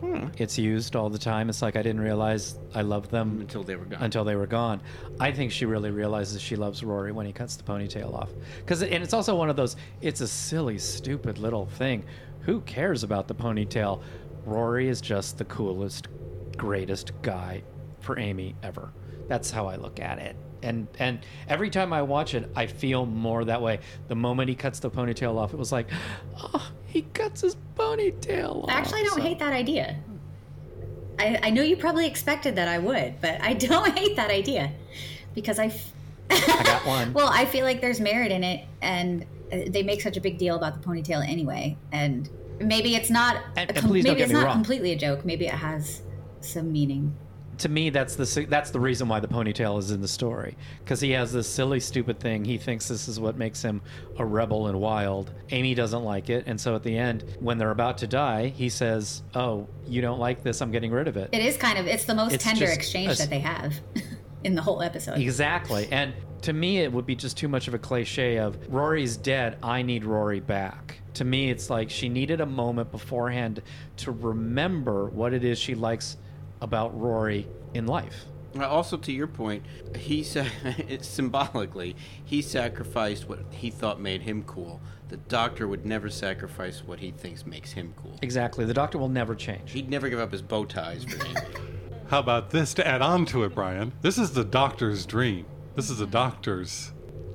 Hmm. It's used all the time. It's like I didn't realize I loved them Until they were gone. until they were gone. I think she really realizes she loves Rory when he cuts the ponytail off. Cuz and it's also one of those it's a silly stupid little thing. Who cares about the ponytail? Rory is just the coolest, greatest guy for Amy ever. That's how I look at it. And and every time I watch it, I feel more that way. The moment he cuts the ponytail off, it was like, oh, he cuts his ponytail off. I actually don't So- hate that idea. I, I know you probably expected that I would, but I don't hate that idea because I. F- I got one. well, I feel like there's merit in it, and uh, they make such a big deal about the ponytail anyway. And maybe it's not. And- a and maybe it's not wrong. completely a joke. Maybe it has some meaning. To me that's the that's the reason why the ponytail is in the story. Because he has this silly stupid thing. He thinks this is what makes him a rebel and wild. Amy doesn't like it. And so at the end when they're about to die he says oh you don't like this. I'm getting rid of it. It is kind of. It's the most It's tender exchange a that they have in the whole episode. exactly. And to me it would be just too much of a cliche of rory's dead. I need rory back. To me it's like she needed a moment beforehand to remember what it is she likes about rory in life Uh, Also, to your point, he sa- symbolically he sacrificed what he thought made him cool. The doctor would never sacrifice what he thinks makes him cool. exactly the doctor will never change He'd never give up his bow ties for Amy. How about this to add on to it, Brian? This is the doctor's dream. This is the doctor's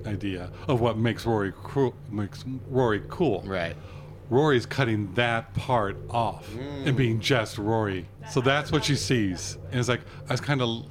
idea of what makes Rory cru- makes Rory cool. Right. Rory's cutting that part off and mm. being just Rory. So that's what she sees. And it's like I was kind of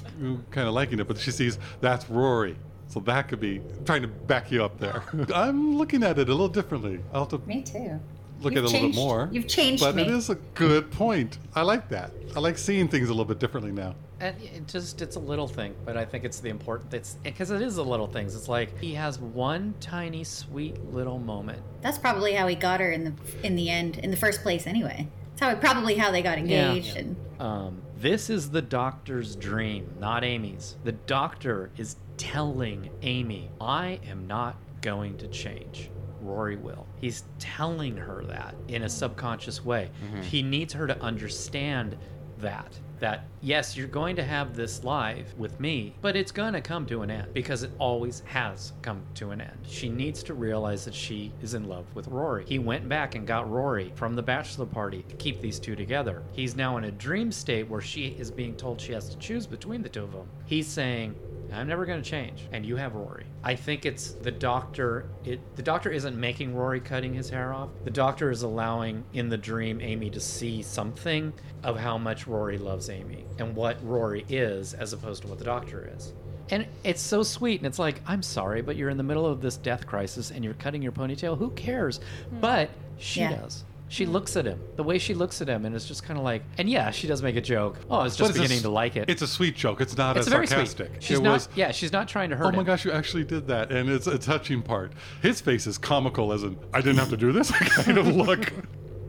kind of liking it, but she sees that's Rory. So that could be trying to back you up there. I'm looking at it a little differently. I'll have to Me too. Look You've at it a little bit more. you've changed but me. it is a good point. I like that. I like seeing things a little bit differently now. And it just it's a little thing, but I think it's the important. It's because it is the little things. It's like he has one tiny sweet little moment. That's probably how he got her in the in the end, in the first place. Anyway, it's how probably how they got engaged. And Um, this is the doctor's dream, not Amy's. The doctor is telling Amy, I am not going to change. Rory will. He's telling her that in a subconscious way. Mm-hmm. He needs her to understand that. That, yes, you're going to have this life with me, but it's going to come to an end because it always has come to an end. She needs to realize that she is in love with Rory. He went back and got Rory from the bachelor party to keep these two together. He's now in a dream state where she is being told she has to choose between the two of them. He's saying, I'm never going to change, and you have Rory. I think it's the doctor. It the doctor isn't making Rory cutting his hair off. The doctor is allowing in the dream Amy to see something of how much Rory loves Amy and what Rory is, as opposed to what the doctor is. And it's so sweet, and it's like, I'm sorry, but you're in the middle of this death crisis and you're cutting your ponytail. Who cares? Hmm. But she Yeah. does. She looks at him the way she looks at him, and it's just kind of like, and yeah, she does make a joke. Oh, I was just But it's a beginning s- to like it. It's a sweet joke. It's not It's a very sarcastic. sweet. She's it not. was, yeah, she's not trying to hurt Oh my him. gosh, you actually did that. And it's a touching part. His face is comical as in, I didn't have to do this kind of look.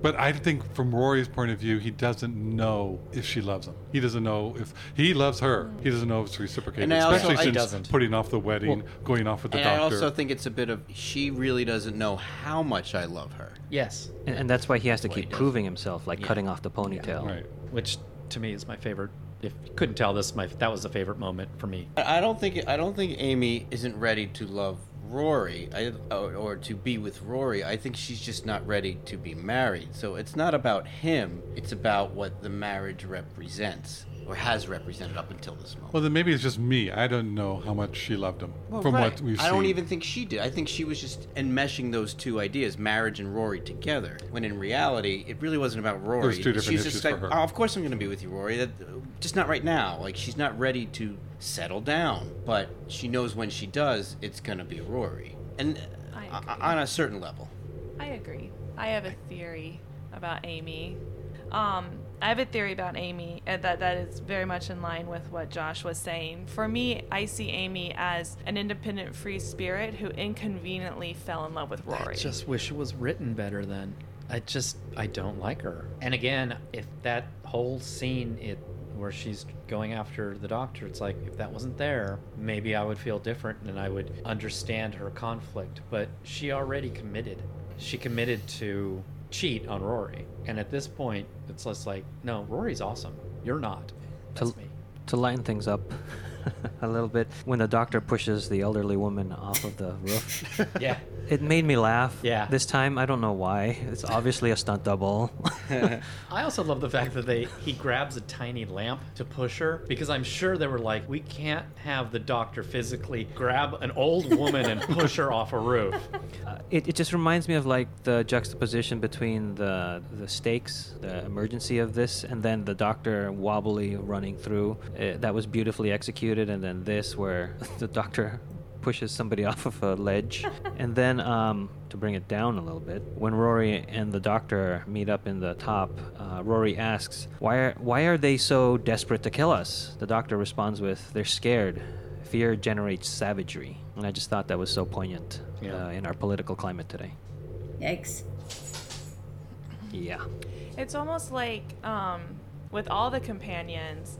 But I think from Rory's point of view, he doesn't know if she loves him. He doesn't know if he loves her. He doesn't know if it's reciprocated. And I also- especially I- since doesn't. putting off the wedding, going off with the And I also think it's a bit of she really doesn't know how much I love her. Yes, And, and that's why he has to Well, keep proving himself, like Yeah. cutting off the ponytail. right. which to me is my favorite. If you couldn't tell this, my that was a favorite moment for me. I I don't think I don't think Amy isn't ready to love Rory I, or, or to be with Rory. I think she's just not ready to be married. So it's not about him. It's about what the marriage represents or has represented up until this moment. Well, then maybe it's just me. I don't know how much she loved him Well, from right. what we've I seen. I don't even think she did. I think she was just enmeshing those two ideas, marriage and Rory, together. When in reality, it really wasn't about Rory. was two different She's issues just for her. oh, of course I'm going to be with you, Rory. That, just not right now. Like she's not ready to settle down, but she knows when she does, it's going to be Rory, and uh, on a certain level. I agree. I have a theory about Amy. Um, I have a theory about Amy uh, that that is very much in line with what Josh was saying. For me, I see Amy as an independent, free spirit who inconveniently fell in love with Rory. I just wish it was written better then. I just I don't like her. And again, if that whole scene it where she's going after the doctor, it's like if that wasn't there, maybe I would feel different and I would understand her conflict. But she already committed. She committed to cheat on Rory. And at this point, it's just like, no, Rory's awesome. You're not. That's To- me. To lighten things up a little bit, when the doctor pushes the elderly woman off of the roof, Yeah. It made me laugh. Yeah. This time, I don't know why. It's obviously a stunt double. I also love the fact that they he grabs a tiny lamp to push her because I'm sure they were like, we can't have the doctor physically grab an old woman and push her off a roof. Uh, it, it just reminds me of like the juxtaposition between the the stakes, the emergency of this, and then the doctor wobbly running through. Uh, that was beautifully executed, and then this where the doctor pushes somebody off of a ledge, and then um, to bring it down a little bit, when Rory and the doctor meet up in the top, uh, Rory asks, "Why are why are they so desperate to kill us?" The doctor responds with, "They're scared." Fear generates savagery, and I just thought that was so poignant Yeah. uh, in our political climate today. Yikes. Yeah. It's almost like um, with all the companions,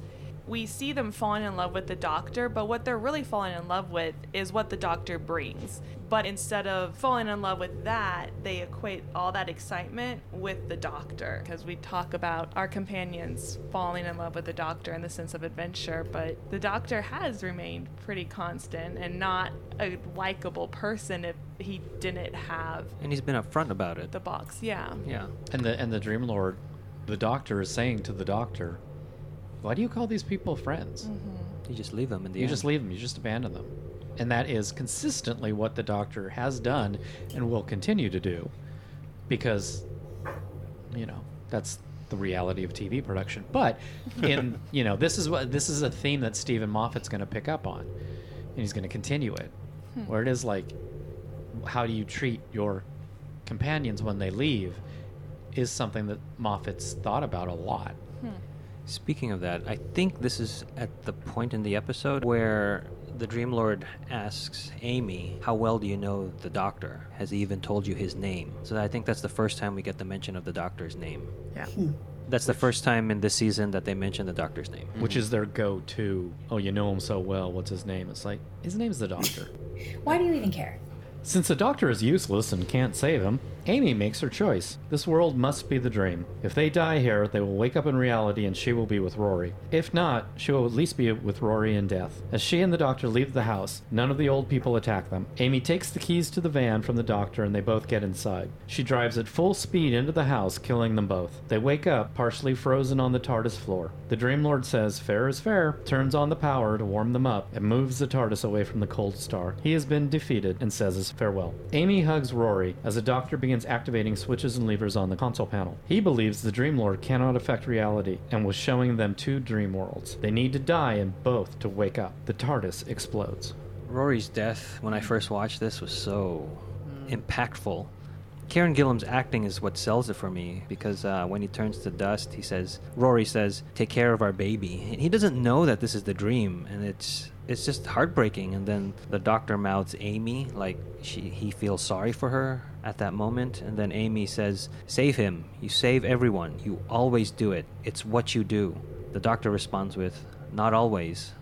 we see them falling in love with the doctor, but what they're really falling in love with is what the doctor brings. But instead of falling in love with that, they equate all that excitement with the doctor. Because we talk about our companions falling in love with the doctor in the sense of adventure, but the doctor has remained pretty constant and not a likable person if he didn't have And he's been upfront about it. the box. Yeah. Yeah. And the and the Dream Lord, the doctor is saying to the doctor, "Why do you call these people friends? Mm-hmm. You just leave them in the You end. just leave them. You just abandon them." And that is consistently what the Doctor has done and will continue to do. Because, you know, that's the reality of TV production. But in you know, this is what this is a theme that Steven Moffat's gonna pick up on. And he's gonna continue it. Hmm. Where it is like how do you treat your companions when they leave is something that Moffat's thought about a lot. Speaking of that, I think this is at the point in the episode where the Dream Lord asks Amy, How well do you know the doctor? Has he even told you his name? So I think that's the first time we get the mention of the doctor's name. Yeah. Hmm. That's the first time in this season that they mention the doctor's name. Which is their go to, oh, you know him so well, what's his name? It's like, his name's the doctor. Why do you even care? Since the doctor is useless and can't save him, Amy makes her choice. This world must be the dream. If they die here, they will wake up in reality and she will be with Rory. If not, she will at least be with Rory in death. As she and the doctor leave the house, none of the old people attack them. Amy takes the keys to the van from the doctor and they both get inside. She drives at full speed into the house, killing them both. They wake up, partially frozen on the TARDIS floor. The Dream Lord says, Fair is fair, turns on the power to warm them up, and moves the TARDIS away from the cold star. He has been defeated and says his farewell. Amy hugs Rory as the doctor begins activating switches and levers on the console panel. He believes the Dream Lord cannot affect reality and was showing them two dream worlds. They need to die in both to wake up. The TARDIS explodes. Rory's death, when I first watched this, was so impactful. Karen Gillan's acting is what sells it for me because uh, when he turns to dust, he says, Rory says, "Take care of our baby." And he doesn't know that this is the dream, and it's it's just heartbreaking. And then the doctor mouths Amy like she he feels sorry for her at that moment, and then Amy says, "Save him. You save everyone. You always do it. It's what you do." The doctor responds with, "Not always."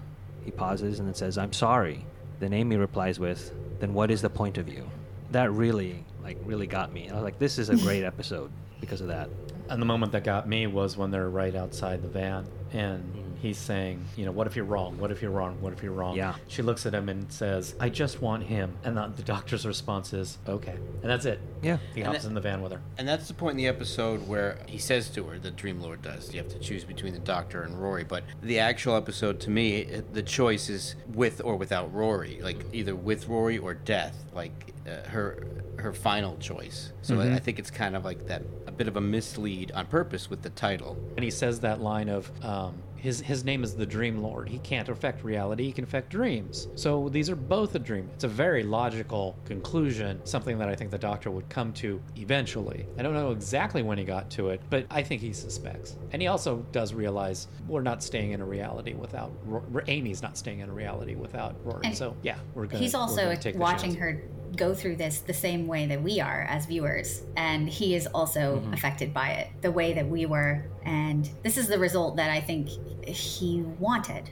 He pauses and then says, "I'm sorry." Then Amy replies with, "Then what is the point of you?" That really, like, really got me. I was like, "This is a great episode because of that." And the moment that got me was when they're right outside the van and mm-hmm. He's saying, you know, what if you're wrong? What if you're wrong? What if you're wrong? Yeah. She looks at him and says, I just want him. And the, the doctor's response is, okay. And that's it. Yeah. He And hops that- in the van with her. And that's the point in the episode where he says to her, the Dream Lord does, you have to choose between the Doctor and Rory. But the actual episode, to me, the choice is with or without Rory. Like either with Rory or death. Like uh, her her final choice. So I, I think it's kind of like that, a bit of a mislead on purpose with the title. And he says that line of, um, his, his name is the Dream Lord. He can't affect reality, he can affect dreams. So these are both a dream. It's a very logical conclusion, something that I think the doctor would come to eventually. I don't know exactly when he got to it, but I think he suspects. And he also does realize we're not staying in a reality without, Ro- Amy's not staying in a reality without Rory. And so yeah, we're going He's also watching her go through this the same way that we are as viewers, and he is also Mm-hmm. affected by it the way that we were. And this is the result that I think he wanted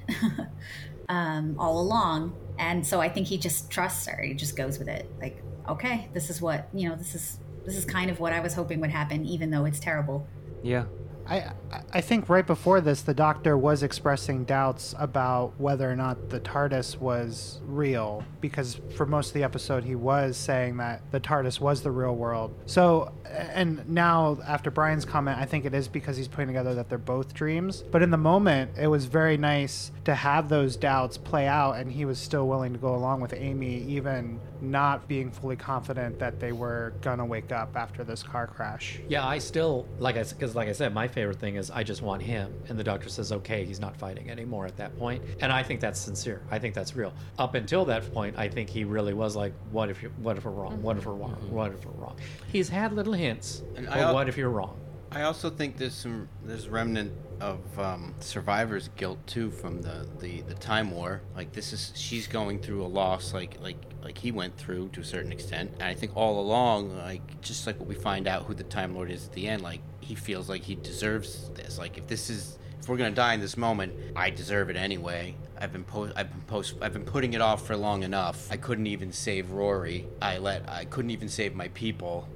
um, all along. And so I think he just trusts her. He just goes with it. Like, okay, this is what you know. This is this is kind of what I was hoping would happen, even though it's terrible. Yeah. I I think right before this, the doctor was expressing doubts about whether or not the TARDIS was real, because for most of the episode he was saying that the TARDIS was the real world. So, and now after Brian's comment, I think it is because he's putting together that they're both dreams. But in the moment, it was very nice to have those doubts play out, and he was still willing to go along with Amy, even not being fully confident that they were gonna wake up after this car crash. Yeah, I still like I because like I said, my favorite thing is I just want him, and the doctor says, "Okay, he's not fighting anymore." At that point, and I think that's sincere. I think that's real. Up until that point, I think he really was like, "What if you? What if we're wrong? What if we're wrong? Mm-hmm. What if we're wrong?" He's had little hints. And but I what if you're wrong? I also think there's some there's remnant of um, survivor's guilt too from the, the the time war. Like this is she's going through a loss like like like he went through to a certain extent. And I think all along, like just like what we find out who the Time Lord is at the end, like he feels like he deserves this. Like if this is if we're gonna die in this moment, I deserve it anyway. I've been po- I've been post I've been putting it off for long enough. I couldn't even save Rory. I let I couldn't even save my people.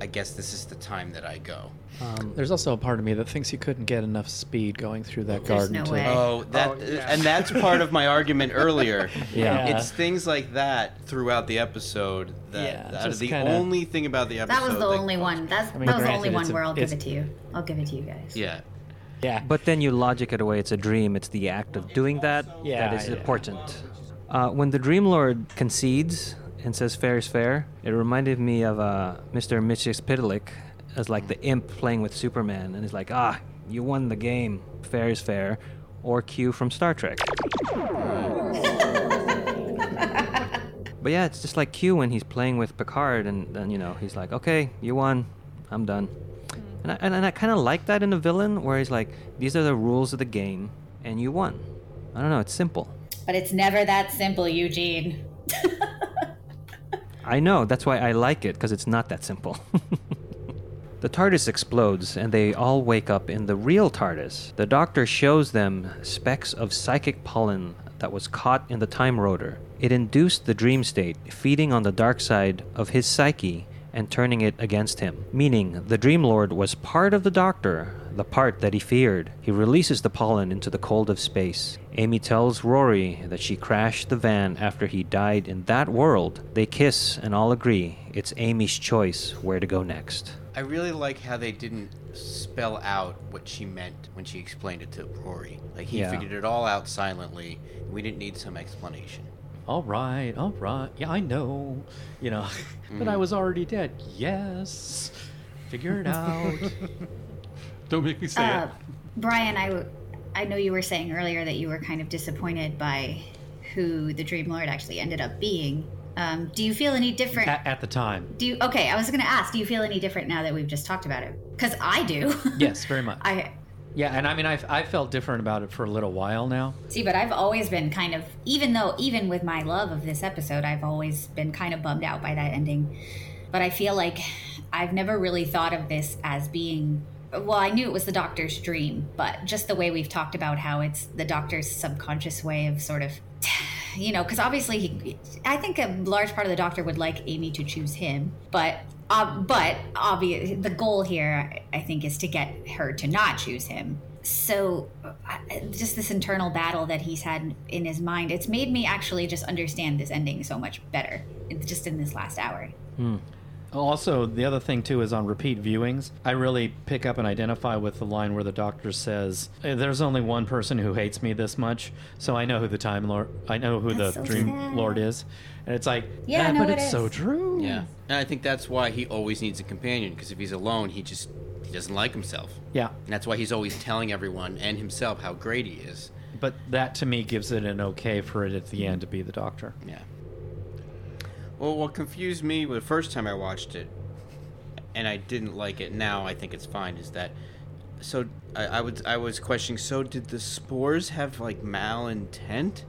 I guess this is the time that I go. There's also a part of me that thinks he couldn't get enough speed going through that There's garden. no to- way. Oh, that Oh, yeah. and that's part of my argument earlier. Yeah. it's things like that throughout the episode that, Yeah, that are just the kinda- only thing about the episode. That was the only one. That's I mean, that was the only granted, one it's a- where I'll give it's- it to you. I'll give it to you guys. Yeah, yeah, But then you logic it away. It's a dream. It's the act of doing that Yeah, that is yeah. important. Uh, when the Dream Lord concedes and says fair is fair, it reminded me of uh, Mr. Mxyzptlk as like the imp playing with Superman, and he's like, ah, you won the game, fair is fair, or Q from Star Trek. but yeah, it's just like Q when he's playing with Picard, and then you know he's like, okay, you won, I'm done. And I, and, and I kind of like that in a villain, where he's like, these are the rules of the game, and you won. I don't know, it's simple. But it's never that simple, Eugene. I know, that's why I like it, because it's not that simple. the TARDIS explodes, and they all wake up in the real TARDIS. The doctor shows them specks of psychic pollen that was caught in the Time Rotor. It induced the dream state, feeding on the dark side of his psyche and turning it against him. Meaning, the Dream Lord was part of the Doctor, the part that he feared. He releases the pollen into the cold of space. Amy tells Rory that she crashed the van after he died in that world. They kiss and all agree it's Amy's choice where to go next. I really like how they didn't spell out what she meant when she explained it to Rory. Like he Yeah. figured it all out silently. We didn't need some explanation. All right, all right. Yeah, I know. You know, but I was already dead. Yes. Figure it out. Don't make me say Uh, it. Brian, I, w- I know you were saying earlier that you were kind of disappointed by who the Dream Lord actually ended up being. Um, do you feel any different? at, at the time. do you, okay, I was going to ask, do you feel any different now that we've just talked about it? Because I do. Yes, very much. I Yeah, and I mean, I've, I felt different about it for a little while now. see, but I've always been kind of, even though, even with my love of this episode, I've always been kind of bummed out by that ending. But I feel like I've never really thought of this as being. Well, I knew it was the doctor's dream, but just the way we've talked about how it's the doctor's subconscious way of sort of, you know, because obviously he, I think a large part of the doctor would like Amy to choose him, but. Uh, but obvious, the goal here, I think, is to get her to not choose him so uh, just this internal battle that he's had in his mind it's made me actually just understand this ending so much better in- just in this last hour Also, the other thing too is on repeat viewings, I really pick up and identify with the line where the doctor says, "Eh, "There's only one person who hates me this much, so I know who the time lord, I know who That's the so Dream sad. Lord is," and it's like, Yeah, "Eh, no, but it it's so true." Yeah. And I think that's why he always needs a companion because if he's alone, he just he doesn't like himself. yeah. And that's why he's always telling everyone and himself how great he is. But that to me gives it an okay for it at the end to be the doctor. Yeah. Well, what confused me the first time I watched it, and I didn't like it. Now I think it's fine. Is that so? I, I was I was questioning. So did the spores have like malintent?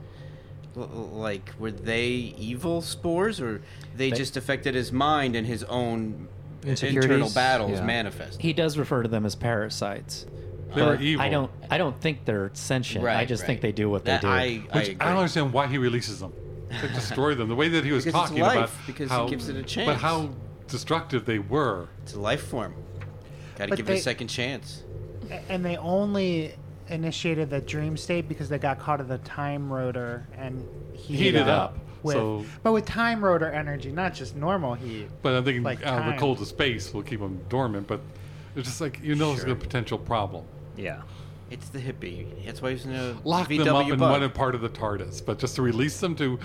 L- l- Like were they evil spores, or they, They- just affected his mind and his own internal battles Yeah. manifest? He does refer to them as parasites. They were evil. I don't. I don't think they're sentient. I just right. think they do what That- they do. I, I Which agree. I, don't understand why he releases them to destroy them. The way that he was Because it's talking life, about because he how, gives it a chance. but how destructive they were. It's a life form. Got to But give it they- a second chance. And they only initiated the dream state because they got caught in the time rotor and heated, Heated up, With, so- but with time rotor energy, not just normal heat. But I'm thinking Like out of the time. cold of space will keep them dormant. But it's just like you know it's Sure. a potential problem. Yeah. It's the hippie. That's why he's in a Lock VW them up in bug. one part of the TARDIS, but just to release them to,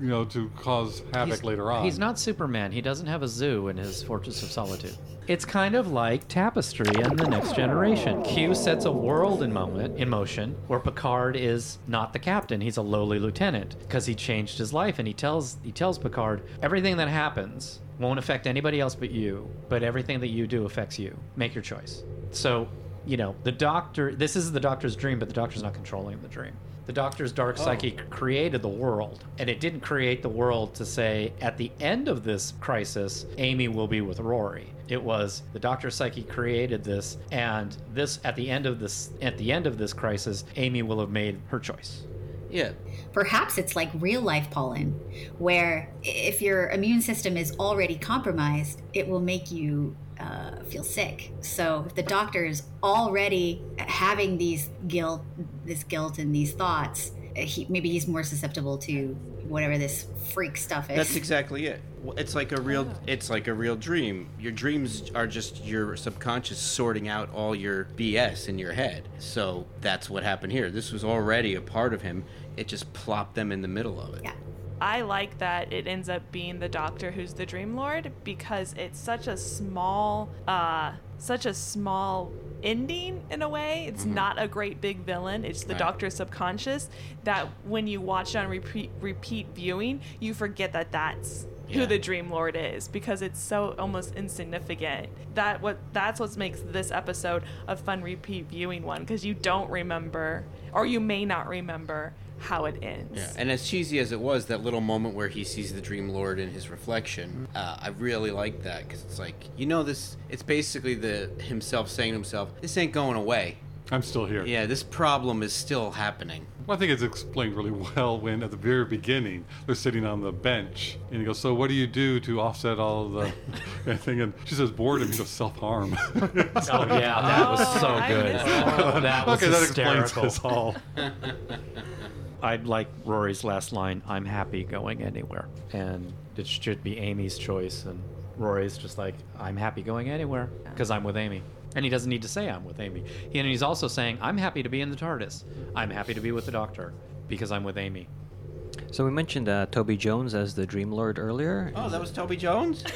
you know, to cause havoc He's- later on. He's not Superman. He doesn't have a zoo in his Fortress of Solitude. It's kind of like Tapestry in the Next Generation. Q sets a world in moment in motion where Picard is not the captain. He's a lowly lieutenant because he changed his life, and he tells he tells Picard everything that happens won't affect anybody else but you, but everything that you do affects you. Make your choice. So. You know, the doctor, this is the doctor's dream, but the doctor's not controlling the dream. The doctor's dark oh. psyche created the world, and it didn't create the world to say at the end of this crisis, Amy will be with Rory. It was the doctor's psyche created this, and this at the end of this at the end of this crisis, Amy will have made her choice. Yeah. Perhaps it's like real life pollen, where if your immune system is already compromised, it will make you uh, feel sick. So if the doctor is already having these guilt, this guilt and these thoughts, uh, he, maybe he's more susceptible to whatever this freak stuff is. That's exactly it. It's like a real it's like a real dream. Your dreams are just your subconscious sorting out all your BS in your head. So that's what happened here. This was already a part of him it just plopped them in the middle of it. Yeah. I like that it ends up being the Doctor who's the Dream Lord because it's such a small, uh, such a small ending in a way. It's not a great big villain. It's the Right. Doctor's subconscious that when you watch it on repeat repeat viewing, you forget that that's who the Dream Lord is because it's so almost insignificant. That what that's what makes this episode a fun repeat viewing one because you don't remember or you may not remember how it ends. Yeah, and as cheesy as it was, that little moment where he sees the Dream Lord in his reflection, uh, I really like that because it's like you know this. It's basically the himself saying to himself, "This ain't going away. I'm still here. Yeah, this problem is still happening." Well, I think it's explained really well when at the very beginning they're sitting on the bench and he goes, "So what do you do to offset all of the thing?" And she says, "Boredom." He goes, "Self harm." Oh yeah, that was Oh, so good. missed that. that was okay, that hysterical. explains this all. I'd like Rory's last line. I'm happy going anywhere, and it should be Amy's choice. And Rory's just like, I'm happy going anywhere because I'm with Amy. And he doesn't need to say I'm with Amy. He, and he's also saying, I'm happy to be in the TARDIS. I'm happy to be with the Doctor because I'm with Amy. So we mentioned uh, Toby Jones as the Dream Lord earlier. Oh, that was Toby Jones.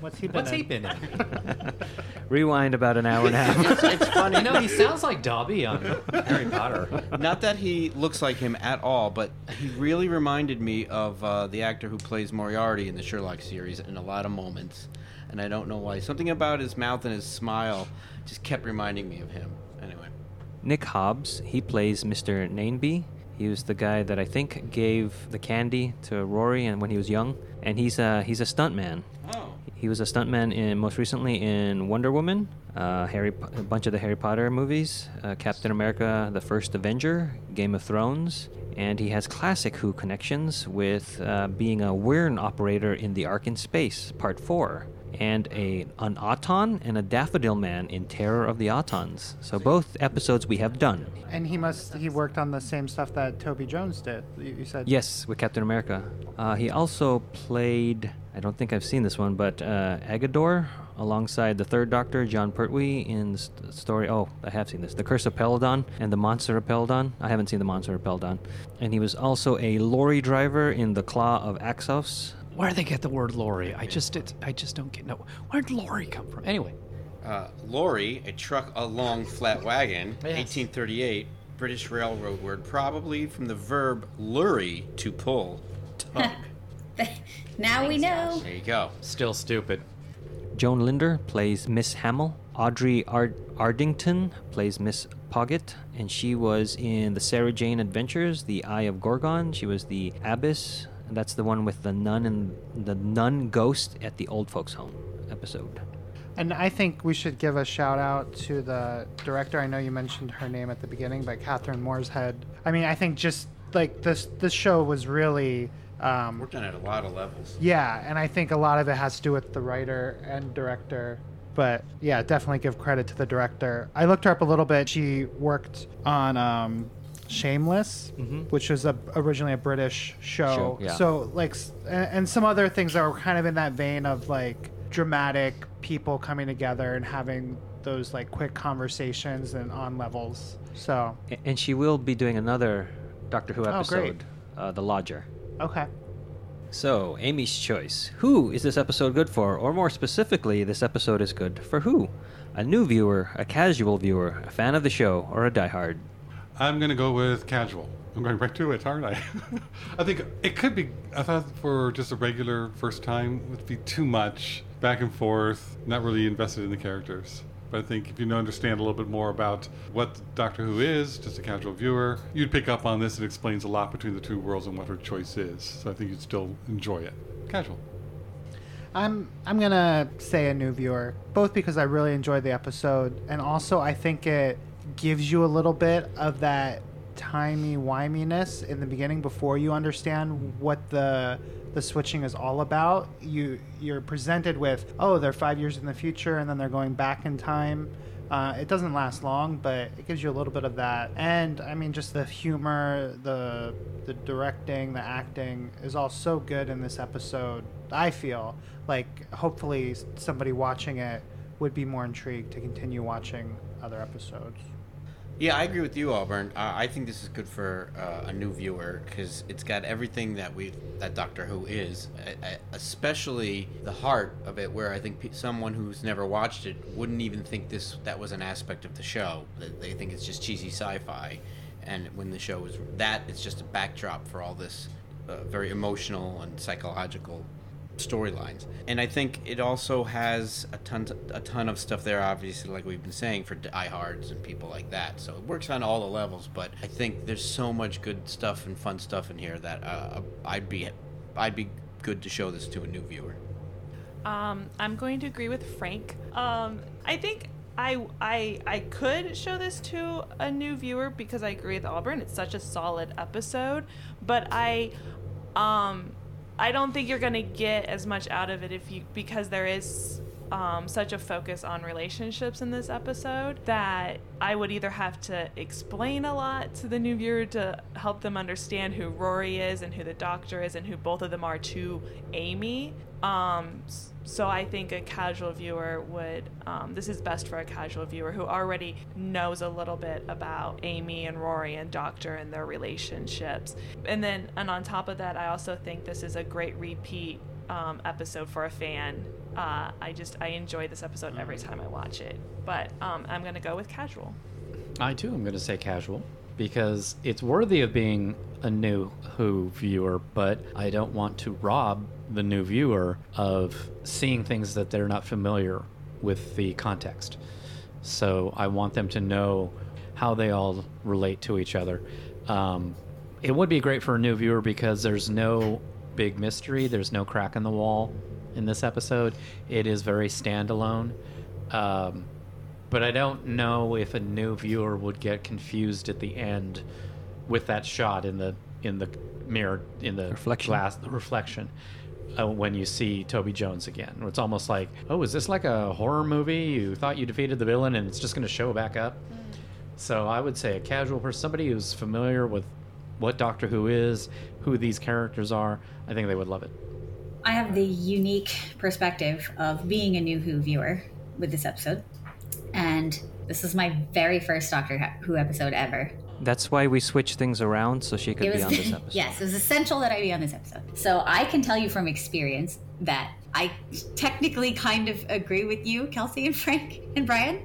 What's he been What's in? he been in? Rewind about an hour and a half. it's funny. you know, he sounds like Dobby on Harry Potter. Not that he looks like him at all, but he really reminded me of uh, the actor who plays Moriarty in the Sherlock series in a lot of moments. And I don't know why. Something about his mouth and his smile just kept reminding me of him. Anyway. Nick Hobbs, he plays Mr. Nainby. He was the guy that I think gave the candy to Rory and when he was young, and he's a he's a stuntman. Oh. He was a stuntman in most recently in Wonder Woman, uh, Harry, a bunch of the Harry Potter movies, uh, Captain America: The First Avenger, Game of Thrones, and he has classic Who connections with uh, being a Wirrn operator in The Ark in Space, Part Four, and a an Auton and a Daffodil Man in Terror of the Autons. So both episodes we have done. And he must he worked on the same stuff that Toby Jones did. You said Yes, with Captain America. Uh, he also played. I don't think I've seen this one, but uh, Aggedor alongside the Third Doctor, Jon Pertwee, in the st- story. Oh, I have seen this: The Curse of Peladon and the Monster of Peladon. I haven't seen the Monster of Peladon. And he was also a lorry driver in The Claw of Axos. Where do they get the word lorry? I just, it, I just don't get. No, where'd lorry come from? Anyway, Uh, lorry, a truck, a long flat wagon, Yes. 1838, British railroad word, probably from the verb lurry, to pull. Tug. now we know. there you go. still stupid. Joan Linder plays Miss Hamill. Audrey Ard- Ardington plays Miss Poggett, and she was in the Sarah Jane Adventures, The Eye of Gorgon. She was the abbess. and That's the one with the nun and the nun ghost at the old folks' home episode. And I think we should give a shout out to the director. I know you mentioned her name at the beginning, but Catherine Morshead. I mean, I think just like this this show was really um, Worked on it at a lot of levels. yeah, and I think a lot of it has to do with the writer and director. But yeah, definitely give credit to the director. I looked her up a little bit. She worked on um, Shameless, Mhm. which was a, originally a British show. Show, yeah. So like, and, and some other things that were kind of in that vein of like dramatic people coming together and having those like quick conversations and on levels. So And she will be doing another Doctor Who Oh, episode, uh, The Lodger. Okay. So, Amy's choice. Who is this episode good for? Or more specifically, this episode is good for who? A new viewer, a casual viewer, a fan of the show, or a diehard? I'm gonna go with casual. I'm going right to it, aren't I? I think it could be. I thought for just a regular first time would be too much back and forth, not really invested in the characters. I think if you understand a little bit more about what Doctor Who is, just a casual viewer, you'd pick up on this. And it explains a lot between the two worlds and what her choice is. So I think you'd still enjoy it. Casual. I'm I'm gonna say a new viewer, both because I really enjoyed the episode, and also I think it gives you a little bit of that timey wiminess in the beginning before you understand what the the switching is all about. You you're presented with oh they're five years in the future and then they're going back in time. Uh, it doesn't last long, but it gives you a little bit of that. And I mean, just the humor, the the directing, the acting is all so good in this episode. I feel like hopefully somebody watching it would be more intrigued to continue watching other episodes. Yeah, I agree with you, Auburn. Uh, I think this is good for uh, a new viewer because it's got everything that we that Doctor Who is, especially the heart of it, where I think someone who's never watched it wouldn't even think this that was an aspect of the show. They, they think it's just cheesy sci-fi, and when the show is that, it's just a backdrop for all this uh, very emotional and psychological storylines. And I think it also has a ton a ton of stuff there obviously like we've been saying for diehards and people like that. So it works on all the levels, but I think there's so much good stuff and fun stuff in here that uh, I'd be I'd be good to show this to a new viewer. Um, I'm going to agree with Frank. Um, I think I, I I could show this to a new viewer because I agree with Auburn. It's such a solid episode, but I um I don't think you're gonna get as much out of it if you because there is um, such a focus on relationships in this episode that I would either have to explain a lot to the new viewer to help them understand who Rory is and who the doctor is and who both of them are to Amy. Um, so I think a casual viewer would. Um, this is best for a casual viewer who already knows a little bit about Amy and Rory and Doctor and their relationships. And then, and on top of that, I also think this is a great repeat um, episode for a fan. Uh, I just I enjoy this episode every time I watch it. But um, I'm gonna go with casual. I too am to say casual because it's worthy of being a new Who viewer, but I don't want to rob the new viewer of seeing things that they're not familiar with the context. So I want them to know how they all relate to each other. Um, it would be great for a new viewer because there's no big mystery, there's no crack in the wall in this episode. It is very standalone. Um, but I don't know if a new viewer would get confused at the end with that shot in the in the mirror in the Reflection. glass the reflection uh, when you see Toby Jones again. It's almost like, oh, is this like a horror movie? You thought you defeated the villain and it's just going to show back up. So I would say a casual person, somebody who's familiar with what Doctor Who is, who these characters are. I think they would love it. I have the unique perspective of being a new Who viewer with this episode. And this is my very first Doctor Who episode ever. That's why we switched things around so she could It be on this episode. yes, it was essential that I be on this episode. So I can tell you from experience that I technically kind of agree with you, Kelsey and Frank and Brian,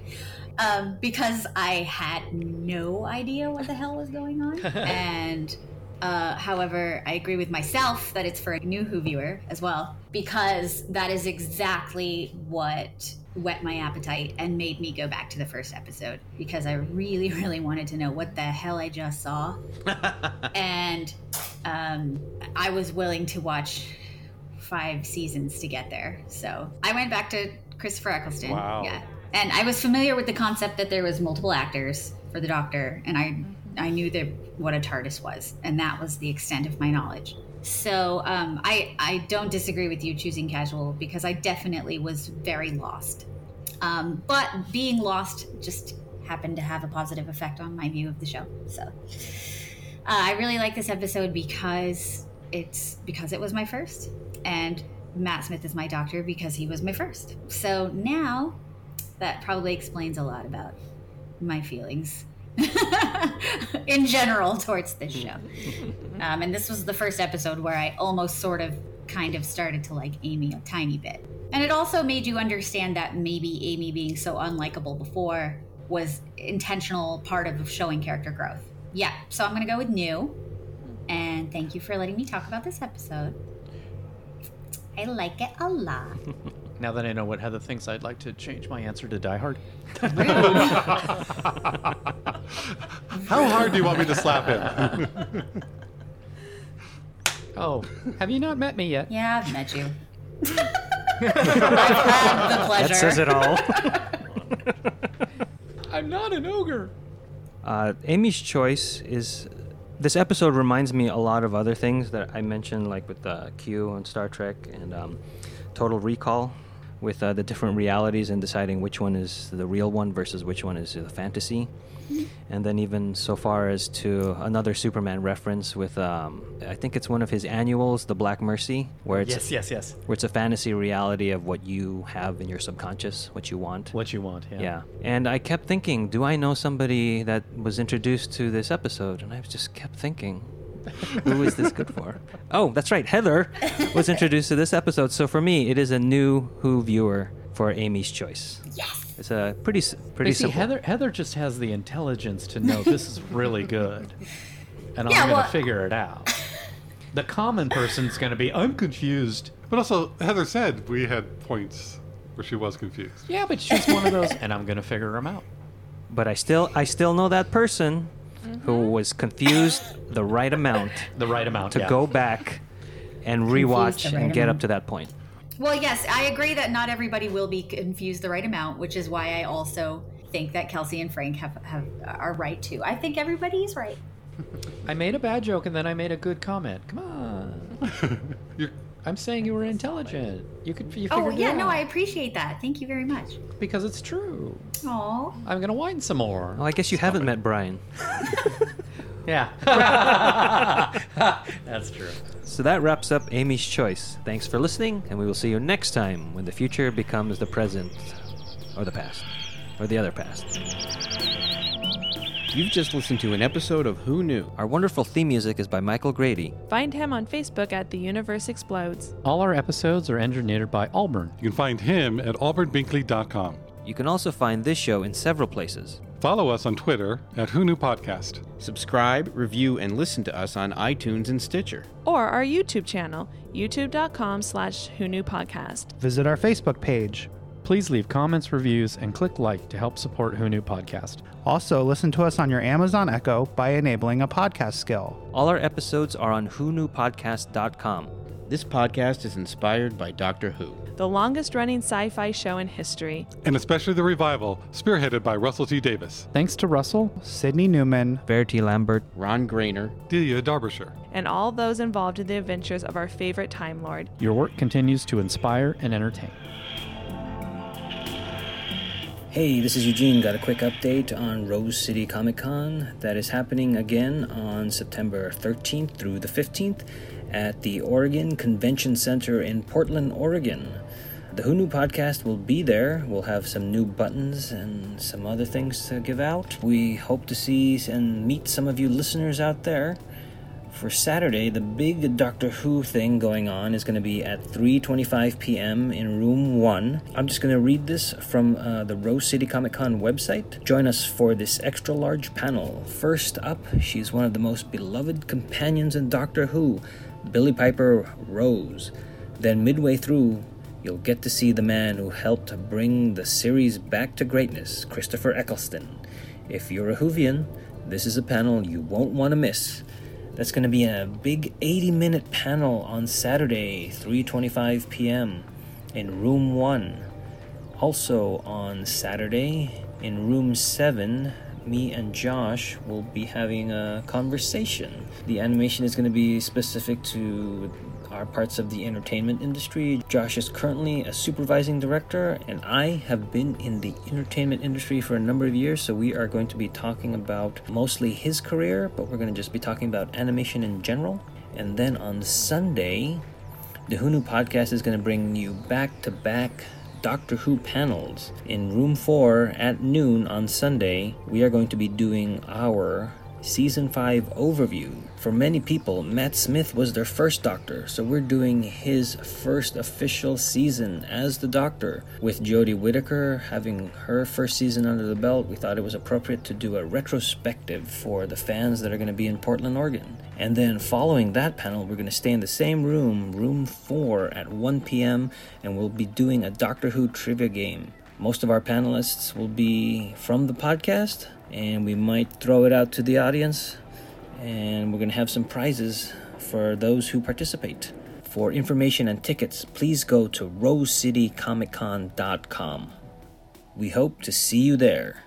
um, because I had no idea what the hell was going on. and uh, however, I agree with myself that it's for a new Who viewer as well, because that is exactly what whet my appetite and made me go back to the first episode because I really, really wanted to know what the hell I just saw. and um, I was willing to watch five seasons to get there. So I went back to Christopher Eccleston. Wow. Yeah. And I was familiar with the concept that there was multiple actors for the Doctor, and I I knew that what a TARDIS was, and that was the extent of my knowledge. So um, I I don't disagree with you choosing casual because I definitely was very lost. Um, but being lost just happened to have a positive effect on my view of the show. So uh, I really like this episode because it's because it was my first, and Matt Smith is my doctor because he was my first. So now that probably explains a lot about my feelings in general towards this show. Um, and this was the first episode where I almost sort of kind of started to like Amy a tiny bit. And it also made you understand that maybe Amy being so unlikable before was intentional part of showing character growth. Yeah, so I'm going to go with new. And thank you for letting me talk about this episode. I like it a lot. Now that I know what Heather thinks, I'd like to change my answer to Die Hard. How hard do you want me to slap him? Oh, have you not met me yet? Yeah, I've met you. I've had the pleasure. That says it all. I'm not an ogre. Uh, Amy's choice is. This episode reminds me a lot of other things that I mentioned, like with uh, Q on Star Trek and um, Total Recall. With uh, the different realities and deciding which one is the real one versus which one is the fantasy. And then even so far as to another Superman reference with, um, I think it's one of his annuals, The Black Mercy, where it's Yes, yes, yes. where it's a fantasy reality of what you have in your subconscious, what you want. What you want, yeah. Yeah. And I kept thinking, do I know somebody that was introduced to this episode? And I just kept thinking, who is this good for? Oh, that's right. Heather was introduced to this episode. So for me, it is a new Who viewer for Amy's Choice. Yes. It's a pretty pretty You see, simple. Heather Heather just has the intelligence to know this is really good, and Yeah, I'm gonna figure it out. The common person's gonna be, I'm confused. But also, Heather said we had points where she was confused. Yeah, but she's one of those, and I'm gonna figure them out. But I still I still know that person who mm-hmm. was confused the right amount The right amount to yeah. go back and rewatch right and get up to that point. Well, yes, I agree that not everybody will be confused the right amount, which is why I also think that Kelsey and Frank have, have are right too. I think everybody is right. I made a bad joke and then I made a good comment. Come on. You're, I'm saying you were intelligent. You could you oh, figured Oh it yeah, no. I appreciate that. Thank you very much. because it's true. Oh, I'm gonna whine some more. Well, I guess you haven't met Brian. Yeah. That's true. So that wraps up Amy's Choice. Thanks for listening, and we will see you next time when the future becomes the present or the past or the other past. You've just listened to an episode of Who Knew. Our wonderful theme music is by Michael Grady. Find him on Facebook at The Universe Explodes. All our episodes are engineered by Auburn. you can find him at auburnbinkley.com. You can also find this show in several places. Follow us on Twitter at Who Knew Podcast. Subscribe, review, and listen to us on iTunes and Stitcher. Or our YouTube channel, youtube.com slash Who Knew Podcast. Visit our Facebook page. Please leave comments, reviews, and click like to help support Who Knew Podcast. Also, listen to us on your Amazon Echo by enabling a podcast skill. All our episodes are on whoknewpodcast.com. This podcast is inspired by Doctor Who. The longest running sci fi show in history. And especially the revival, spearheaded by Russell T. Davies, Thanks to Russell. Sydney Newman, Verity Lambert, Ron Grainer, Delia Derbyshire. and all those involved in the adventures of our favorite Time Lord. Your work continues to inspire and entertain. Hey, this is Eugene. Got a quick update on Rose City Comic Con that is happening again on September 13th through the 15th at the Oregon Convention Center in Portland, Oregon. The Who Knew podcast will be there. We'll have some new buttons and some other things to give out. We hope to see and meet some of you listeners out there. For Saturday, the big Doctor Who thing going on is going to be at 3:25 p.m. in room 1. I'm just going to read this from uh, the Rose City Comic Con website. Join us for this extra large panel. First up, she's one of the most beloved companions in Doctor Who, Billie Piper Rose. Then midway through, you'll get to see the man who helped bring the series back to greatness, Christopher Eccleston. If you're a Whovian, this is a panel you won't want to miss. That's going to be a big 80 minute panel on Saturday, 3:25 p.m. in room 1. Also on Saturday in room 7, me and Josh will be having a conversation. The animation is going to be specific to our parts of the entertainment industry. Josh is currently a supervising director, and I have been in the entertainment industry for a number of years, so we are going to be talking about mostly his career, but we're going to just be talking about animation in general. And then on Sunday, the Knew podcast is going to bring you back to back Doctor Who panels. In room 4 at noon on Sunday, we are going to be doing our season 5 overview. For many people, Matt Smith was their first Doctor, so we're doing his first official season as the Doctor. With Jodie Whittaker having her first season under the belt, we thought it was appropriate to do a retrospective for the fans that are going to be in Portland, Oregon. And then following that panel, we're going to stay in the same room, room 4, at 1 p.m., and we'll be doing a Doctor Who trivia game. Most of our panelists will be from the podcast, and we might throw it out to the audience, and we're going to have some prizes for those who participate. For information and tickets, please go to rosecitycomiccon.com. We hope to see you there.